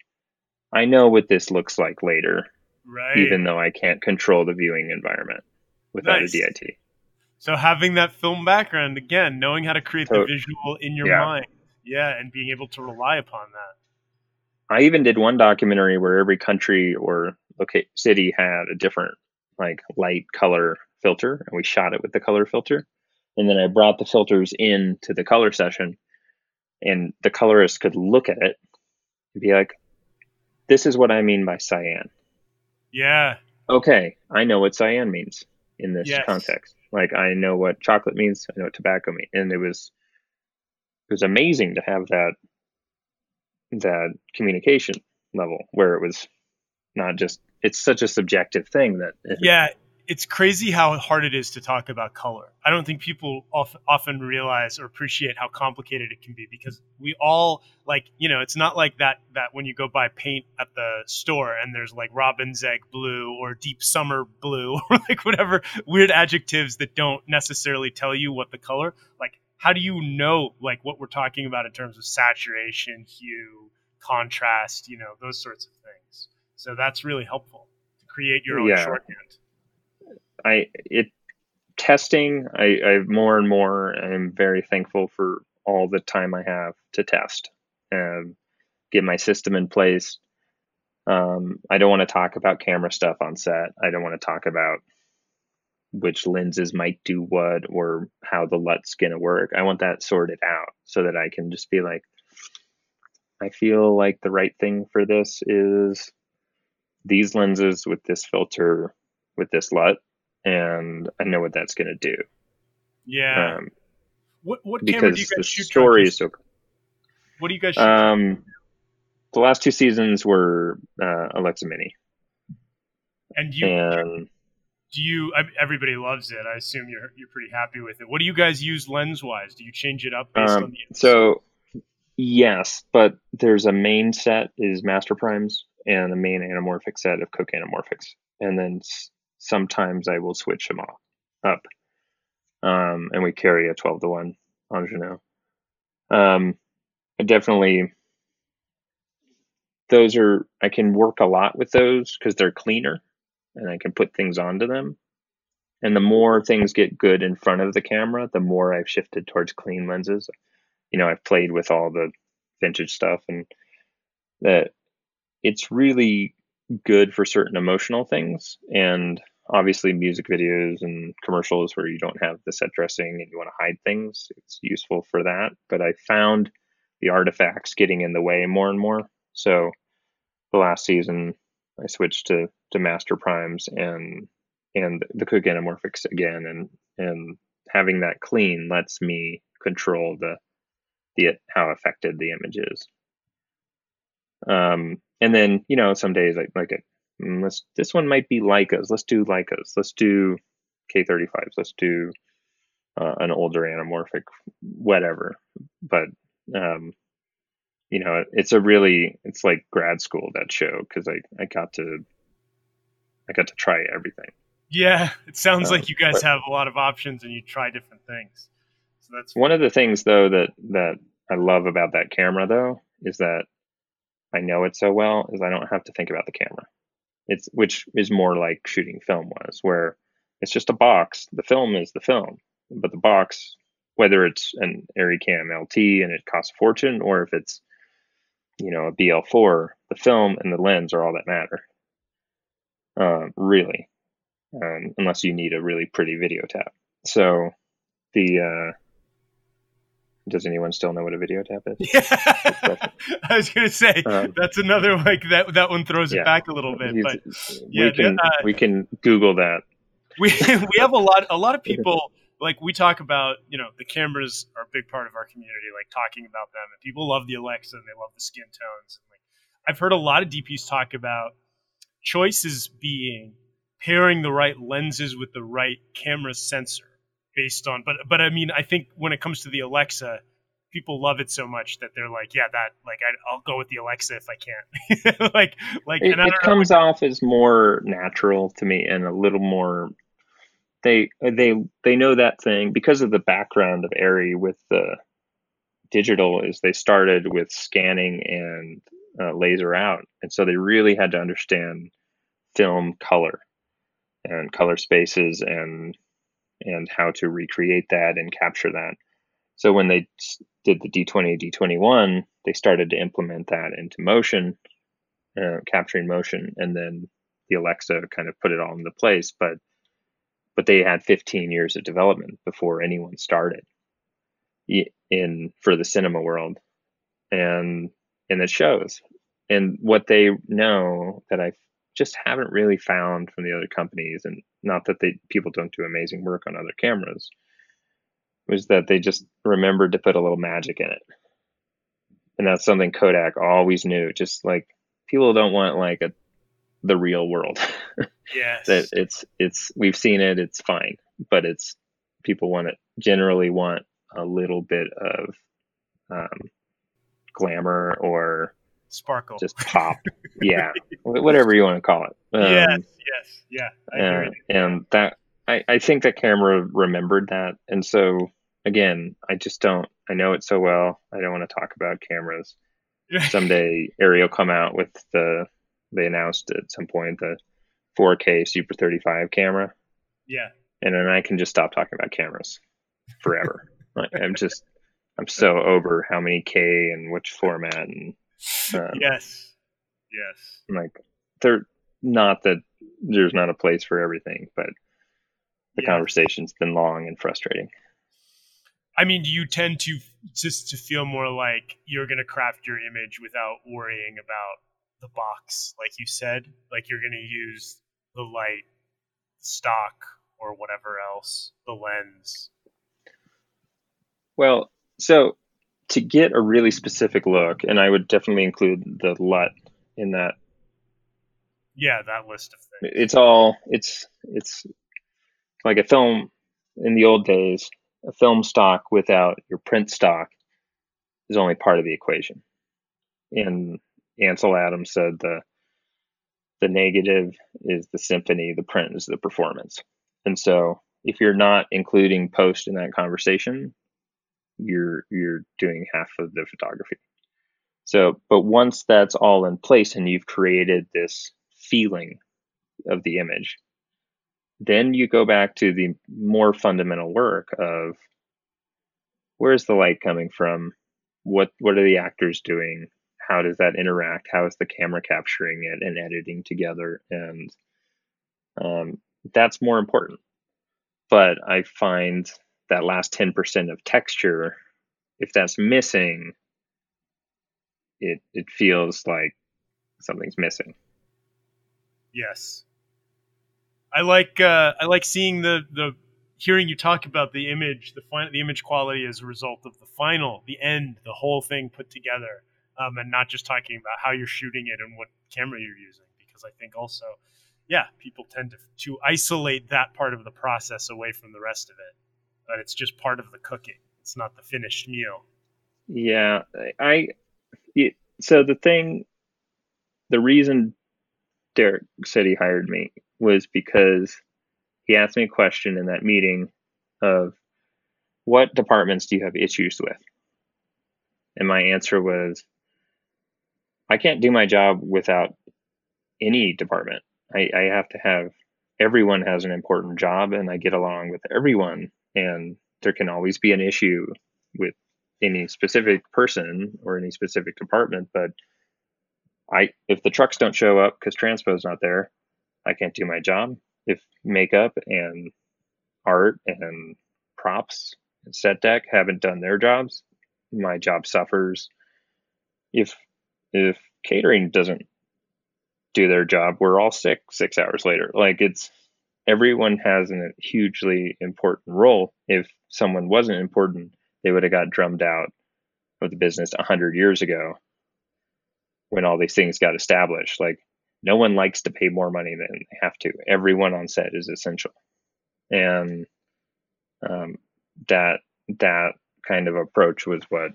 I know what this looks like later, right? Even though I can't control the viewing environment without nice. a DIT. So having that film background again, knowing how to create so, the visual in your yeah. mind, yeah, and being able to rely upon that. I even did one documentary where every country or loca- city had a different like light color filter, and we shot it with the color filter. And then I brought the filters in to the color session, and the colorist could look at it and be like, "This is what I mean by cyan." Yeah. Okay, I know what cyan means in this yes. context. Like I know what chocolate means, I know what tobacco means, and it was it was amazing to have that that communication level where it was not just it's such a subjective thing that yeah it's crazy how hard it is to talk about color. I don't think people often realize or appreciate how complicated it can be because we all like, you know, it's not like that that when you go buy paint at the store and there's like robin's egg blue or deep summer blue or like whatever weird adjectives that don't necessarily tell you what the color. Like how do you know like what we're talking about in terms of saturation, hue, contrast, you know, those sorts of things. So that's really helpful to create your own yeah. shorthand. I it testing. I, I more and more I'm very thankful for all the time I have to test and get my system in place. Um, I don't want to talk about camera stuff on set. I don't want to talk about which lenses might do what or how the LUT's going to work. I want that sorted out so that I can just be like, I feel like the right thing for this is these lenses with this filter with this LUT and I know what that's going to do. Yeah. Um, what what camera do you guys the shoot? Story is so. What do you guys shoot? Um, the last two seasons were uh, Alexa Mini. And you and do you? Everybody loves it. I assume you're you're pretty happy with it. What do you guys use lens wise? Do you change it up based um, on the? So yes, but there's a main set is Master Primes and a main anamorphic set of Cooke anamorphics, and then sometimes I will switch them off up. Um, and we carry a 12 to 1 Angénieux. Um, I definitely, those are, I can work a lot with those because they're cleaner and I can put things onto them. And the more things get good in front of the camera, the more I've shifted towards clean lenses. You know, I've played with all the vintage stuff and that it's really good for certain emotional things. And obviously music videos and commercials where you don't have the set dressing and you want to hide things it's useful for that. But i found the artifacts getting in the way more and more. So the last season i switched to to master primes and and the Cooke anamorphics again. And and having that clean lets me control the the how affected the image is Um, and then you know some days like like mm, let's this one might be Leicas. Let's do Leicas. Let's do K35s. Let's do uh, an older anamorphic, whatever. But um, you know, it's a really it's like grad school that show because I I got to I got to try everything. Yeah, it sounds um, like you guys but, have a lot of options and you try different things. So that's one of the things though that that I love about that camera though is that I know it so well is I don't have to think about the camera. It's which is more like shooting film was, where it's just a box. The film is the film, but the box, whether it's an Arricam LT and it costs a fortune, or if it's you know a BL4, the film and the lens are all that matter. Uh, really, um, unless you need a really pretty video tap. So the uh, does anyone still know what a video tap is? Yeah. I was going to say um, that's another like that. That one throws yeah. it back a little bit. But yeah, we can uh, we can Google that. We we have a lot a lot of people like we talk about you know the cameras are a big part of our community like talking about them and people love the alexa and they love the skin tones and like i've heard a lot of dps talk about choices being pairing the right lenses with the right camera sensor based on but but I mean I think when it comes to the Alexa people love it so much that they're like yeah that like I, will go with the Alexa if I can. Like like it, it comes know, off as more natural to me and a little more they they they know that thing because of the background of Arri with the digital is they started with scanning and uh, laser out and so they really had to understand film color and color spaces and and how to recreate that and capture that. So when they did the D20 D21, they started to implement that into motion, uh, capturing motion, and then the Alexa kind of put it all into place. But but they had 15 years of development before anyone started in for the cinema world, and and it shows. And what they know that I just haven't really found from the other companies, and not that they people don't do amazing work on other cameras, was that they just remembered to put a little magic in it, and that's something Kodak always knew. Just like people don't want like a the real world. Yes, that it's it's we've seen it. It's fine, but it's people want it generally want a little bit of um, glamour or sparkle, just pop. yeah, whatever you want to call it. Um, yes, yes, yeah. And, and that I, I think that camera remembered that, and so again, I just don't. I know it so well. I don't want to talk about cameras. Someday, Arri will come out with the. They announced at some point the 4K Super 35 camera. Yeah. And then I can just stop talking about cameras forever. like, I'm just, I'm so over how many K and which format and um, yes. Yes. Like they're not that there's not a place for everything, but the yeah. conversation's been long and frustrating. I mean, do you tend to just to feel more like you're going to craft your image without worrying about the box, like you said, like you're going to use the light, stock, or whatever else, the lens. Well, so to get a really specific look, and I would definitely include the LUT in that. Yeah, that list of things. It's all it's it's like a film in the old days. A film stock without your print stock is only part of the equation. And Ansel Adams said the the negative is the symphony, the print is the performance. And so if you're not including post in that conversation, you're you're doing half of the photography. So, but once that's all in place and you've created this feeling of the image, then you go back to the more fundamental work of where's the light coming from? What what are the actors doing? How does that interact? How is the camera capturing it and editing together? And um, that's more important. But I find that last 10% of texture, if that's missing, it it feels like something's missing. Yes. I like uh, I like seeing the the hearing you talk about the image, the final the image quality as a result of the final, the end, the whole thing put together. um, and not just talking about how you're shooting it and what camera you're using. Because I think also, yeah, people tend to to isolate that part of the process away from the rest of it, but it's just part of the cooking. It's not the finished meal. Yeah, I. It, so the thing, the reason Derek said he hired me was because he asked me a question in that meeting of what departments do you have issues with? And my answer was I can't do my job without any department. I, I have to have everyone has an important job and I get along with everyone and there can always be an issue with any specific person or any specific department, but I if the trucks don't show up because transpo's not there, I can't do my job. If makeup and art and props and set deck haven't done their jobs, my job suffers. If if catering doesn't do their job, we're all sick six hours later. Like it's everyone has a hugely important role. If someone wasn't important, they would have got drummed out of the business a hundred years ago when all these things got established. Like no one likes to pay more money than they have to. Everyone on set is essential, and um, that that kind of approach was what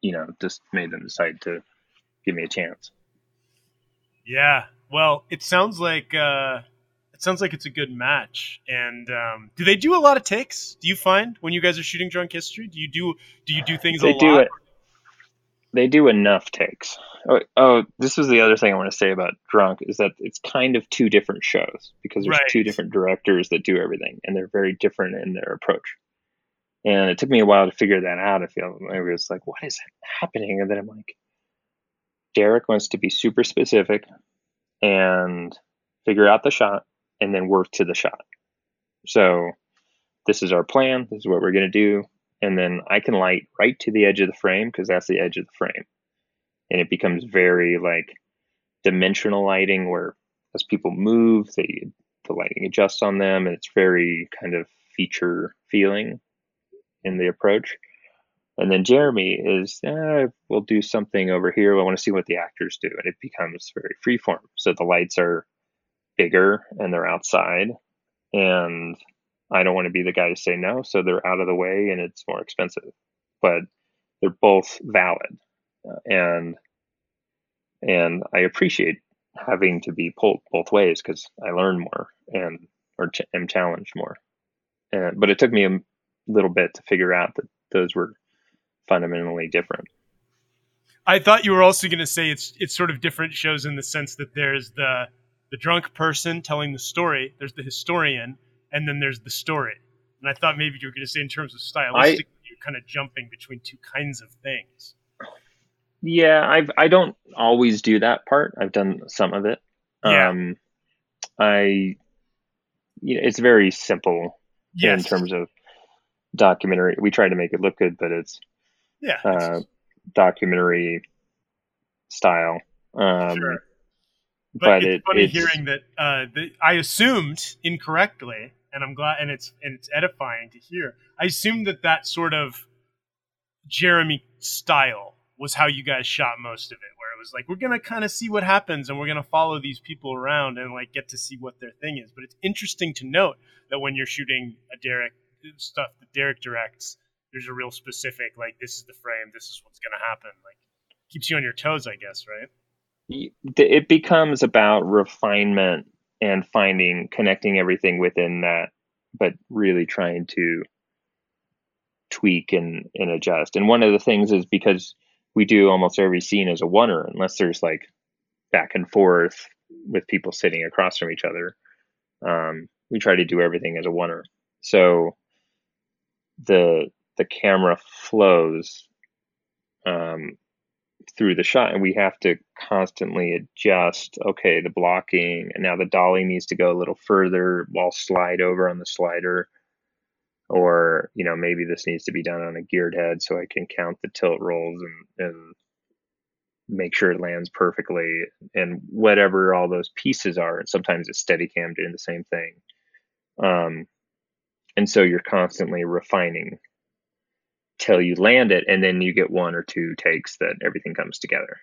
you know just made them decide to give me a chance. Yeah, well, it sounds like uh, it sounds like it's a good match. And um, do they do a lot of takes? Do you find when you guys are shooting Drunk History? Do you do do you do things they a do lot? It. They do enough takes. Oh, oh, this is the other thing I want to say about Drunk is that it's kind of two different shows because there's Right. two different directors that do everything, and they're very different in their approach. And it took me a while to figure that out. I feel like I was like, what is happening? And then I'm like, Derek wants to be super specific and figure out the shot and then work to the shot. So this is our plan. This is what we're going to do. And then I can light right to the edge of the frame because that's the edge of the frame. And it becomes very like dimensional lighting where as people move, they, the lighting adjusts on them and it's very kind of feature feeling in the approach. And then Jeremy is, eh, we'll do something over here. I want to see what the actors do. And it becomes very freeform. So the lights are bigger and they're outside. And I don't want to be the guy to say no. So they're out of the way and it's more expensive. But they're both valid. Uh, and and I appreciate having to be pulled both ways because I learn more and or ch- am challenged more. And, but it took me a little bit to figure out that those were fundamentally different. I thought you were also going to say it's it's sort of different shows in the sense that there's the the drunk person telling the story, there's the historian, and then there's the story. And I thought maybe you were going to say in terms of stylistic, you're kind of jumping between two kinds of things. Yeah, I've I don't always do that part. I've done some of it. Yeah. Um, I, you know, it's very simple Yes. in terms of documentary. We try to make it look good, but it's yeah. uh, documentary style. Um, Sure. But, but it's it- funny it's- hearing that uh, the, I assumed incorrectly, and I'm glad, and it's and it's edifying to hear. I assumed that that sort of Jeremy style was how you guys shot most of it, where it was like we're gonna kind of see what happens, and we're gonna follow these people around and like get to see what their thing is. But it's interesting to note that when you're shooting a Derek stuff that Derek directs, there's a real specific like this is the frame, this is what's gonna happen. Like keeps you on your toes, I guess, right? It becomes about refinement and finding connecting everything within that but really trying to tweak and, and adjust. And one of the things is because we do almost every scene as a oneer unless there's like back and forth with people sitting across from each other um, we try to do everything as a oneer. So the the camera flows um, through the shot and we have to constantly adjust okay the blocking and now the dolly needs to go a little further while slide over on the slider. Or you know maybe this needs to be done on a geared head so i can count the tilt rolls and, and make sure it lands perfectly and whatever all those pieces are and sometimes it's steadicam doing the same thing. Um, and so you're constantly refining till you land it and then you get one or two takes that everything comes together.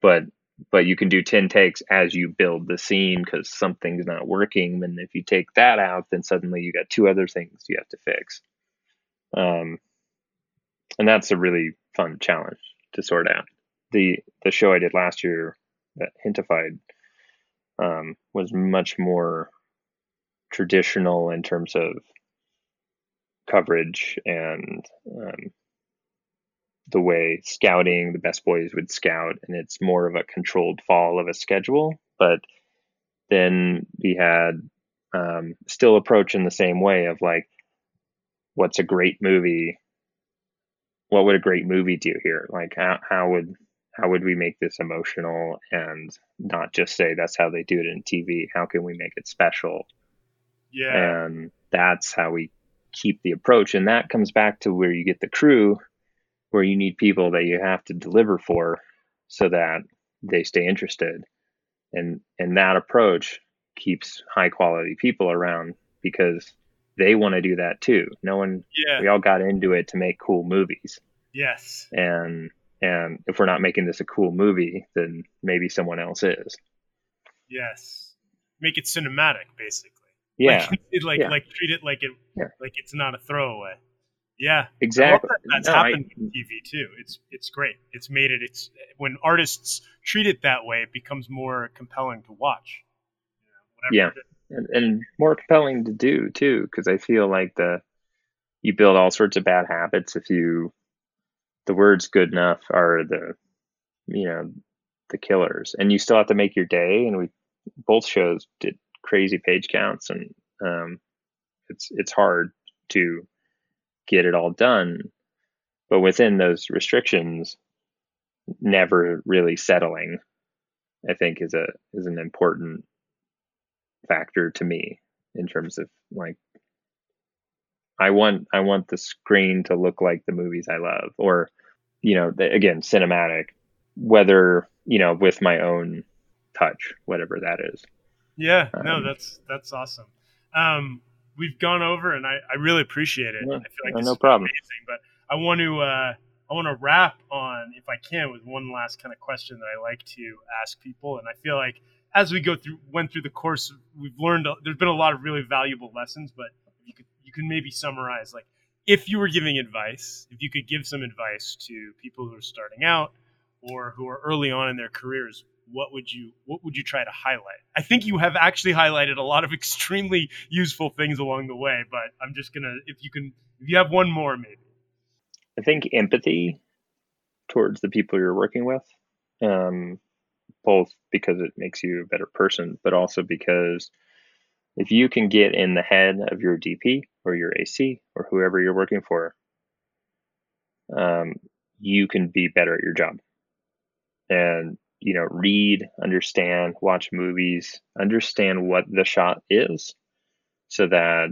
But but you can do 10 takes as you build the scene because something's not working and if you take that out then suddenly you got two other things you have to fix. Um, and that's a really fun challenge to sort out. The the show i did last year that hintified um, was much more traditional in terms of coverage and um, the way scouting the best boys would scout and it's more of a controlled fall of a schedule. But then we had um, still approach in the same way of like what's a great movie? What would a great movie do here? Like how, how would how would we make this emotional and not just say that's how they do it in tv how can we make it special? Yeah. And that's how we keep the approach. And that comes back to where you get the crew where you need people that you have to deliver for so that they stay interested. And and that approach keeps high quality people around because they want to do that too. No one yeah. we all got into it to make cool movies. Yes. And and if we're not making this a cool movie then maybe someone else is. Yes. Make it cinematic basically yeah like, it, like yeah. like treat it like it Yeah. like it's not a throwaway yeah exactly that that's No, I- happened in TV too. It's it's great. It's made it. It's when artists treat it that way, it becomes more compelling to watch. You know, whatever it is. and, and more compelling to do too because i feel like the you build all sorts of bad habits if you the words good enough are the you know the killers and you still have to make your day and we both shows did crazy page counts and um it's it's hard to get it all done. But within those restrictions never really settling i think is a is an important factor to me in terms of like I want I want the screen to look like the movies I love or you know the, again cinematic whether you know with my own touch whatever that is Yeah, no, Um, that's that's awesome. Um, we've gone over, and I, I really appreciate it. Yeah, I feel like no, this no problem. amazing, but I want to uh, I want to wrap on, if I can, with one last kind of question that I like to ask people, and I feel like as we go through went through the course, we've learned there's been a lot of really valuable lessons, but you could you can maybe summarize like if you were giving advice, if you could give some advice to people who are starting out or who are early on in their careers, what would you what would you try to highlight? I think you have actually highlighted a lot of extremely useful things along the way, but I'm just gonna if you can if you have one more maybe. I think empathy towards the people you're working with um both because it makes you a better person but also because if you can get in the head of your DP or your AC or whoever you're working for um you can be better at your job and you know read understand watch movies understand what the shot is so that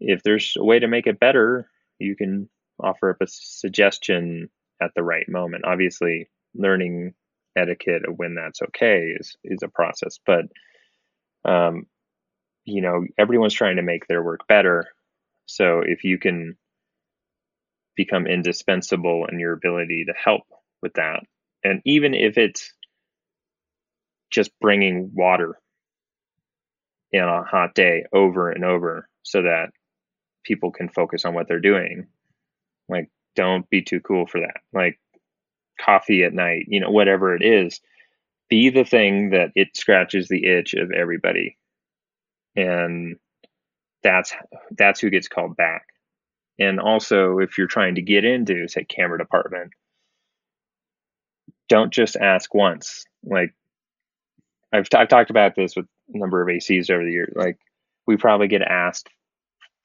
if there's a way to make it better you can offer up a suggestion at the right moment. Obviously learning etiquette of when that's okay is is a process but um you know everyone's trying to make their work better. So if you can become indispensable in your ability to help with that and even if it's just bringing water in a hot day over and over so that people can focus on what they're doing like don't be too cool for that. Like coffee at night you know whatever it is be the thing that it scratches the itch of everybody. And that's that's who gets called back. And also if you're trying to get into say camera department don't just ask once. Like I've, t- I've talked about this with a number of ACs over the years. Like we probably get asked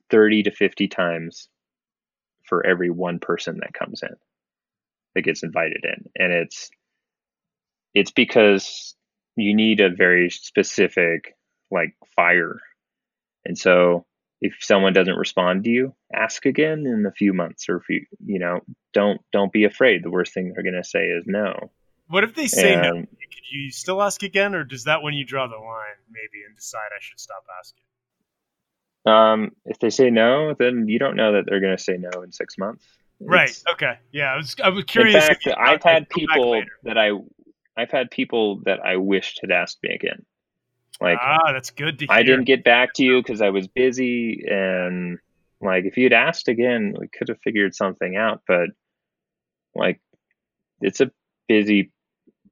30 to 50 times for every one person that comes in that gets invited in. And it's, it's because you need a very specific like fire. And so if someone doesn't respond to you, ask again in a few months or if you, you know, don't, don't be afraid. The worst thing they're going to say is no. What if they say no? Could you still ask again, or does that when you draw the line maybe and decide I should stop asking? Um, if they say no, then you don't know that they're going to say no in six months. Right. It's- Okay. Yeah. I was. I was curious. In fact, I've had people that I, I've had people that I wished had asked me again. Like ah, that's good to hear. I didn't get back to you because I was busy, and like if you'd asked again, we could have figured something out. But like, it's a busy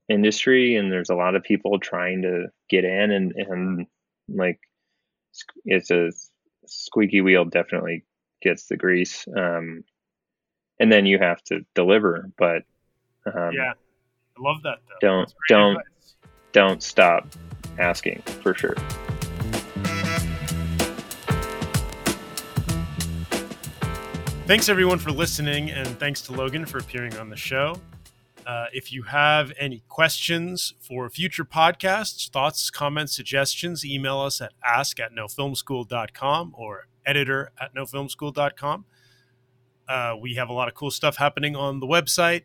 industry, and there's a lot of people trying to get in, and and like, it's a squeaky wheel definitely gets the grease. Um, and then you have to deliver, but um, Yeah. I love that though. Don't- don't- advice. don't stop asking for sure. Thanks everyone for listening, and thanks to Logan for appearing on the show. Uh, if you have any questions for future podcasts, thoughts, comments, suggestions, email us at ask at nofilmschool.com or editor at nofilmschool.com. Uh, we have a lot of cool stuff happening on the website.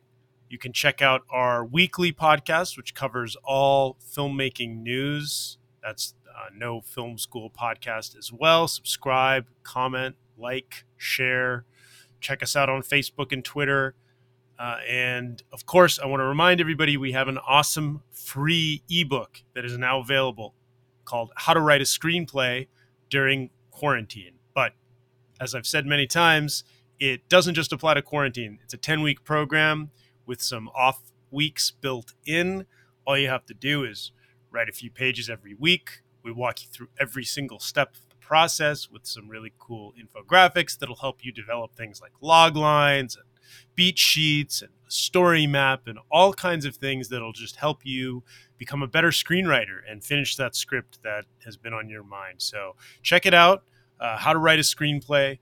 You can check out our weekly podcast, which covers all filmmaking news. That's uh, No Film School podcast as well. Subscribe, comment, like, share. Check us out on Facebook and Twitter. Uh, and of course, I want to remind everybody we have an awesome free ebook that is now available called How to Write a Screenplay During Quarantine. But as I've said many times, it doesn't just apply to quarantine. It's a 10 week program with some off weeks built in. All you have to do is write a few pages every week. We walk you through every single step of the process with some really cool infographics that'll help you develop things like log lines and beat sheets and a story map and all kinds of things that'll just help you become a better screenwriter and finish that script that has been on your mind. So check it out. Uh, how to write a screenplay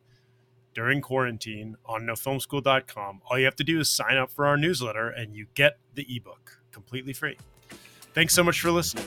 during quarantine on nofilmschool.com. All you have to do is sign up for our newsletter and you get the ebook completely free. Thanks so much for listening.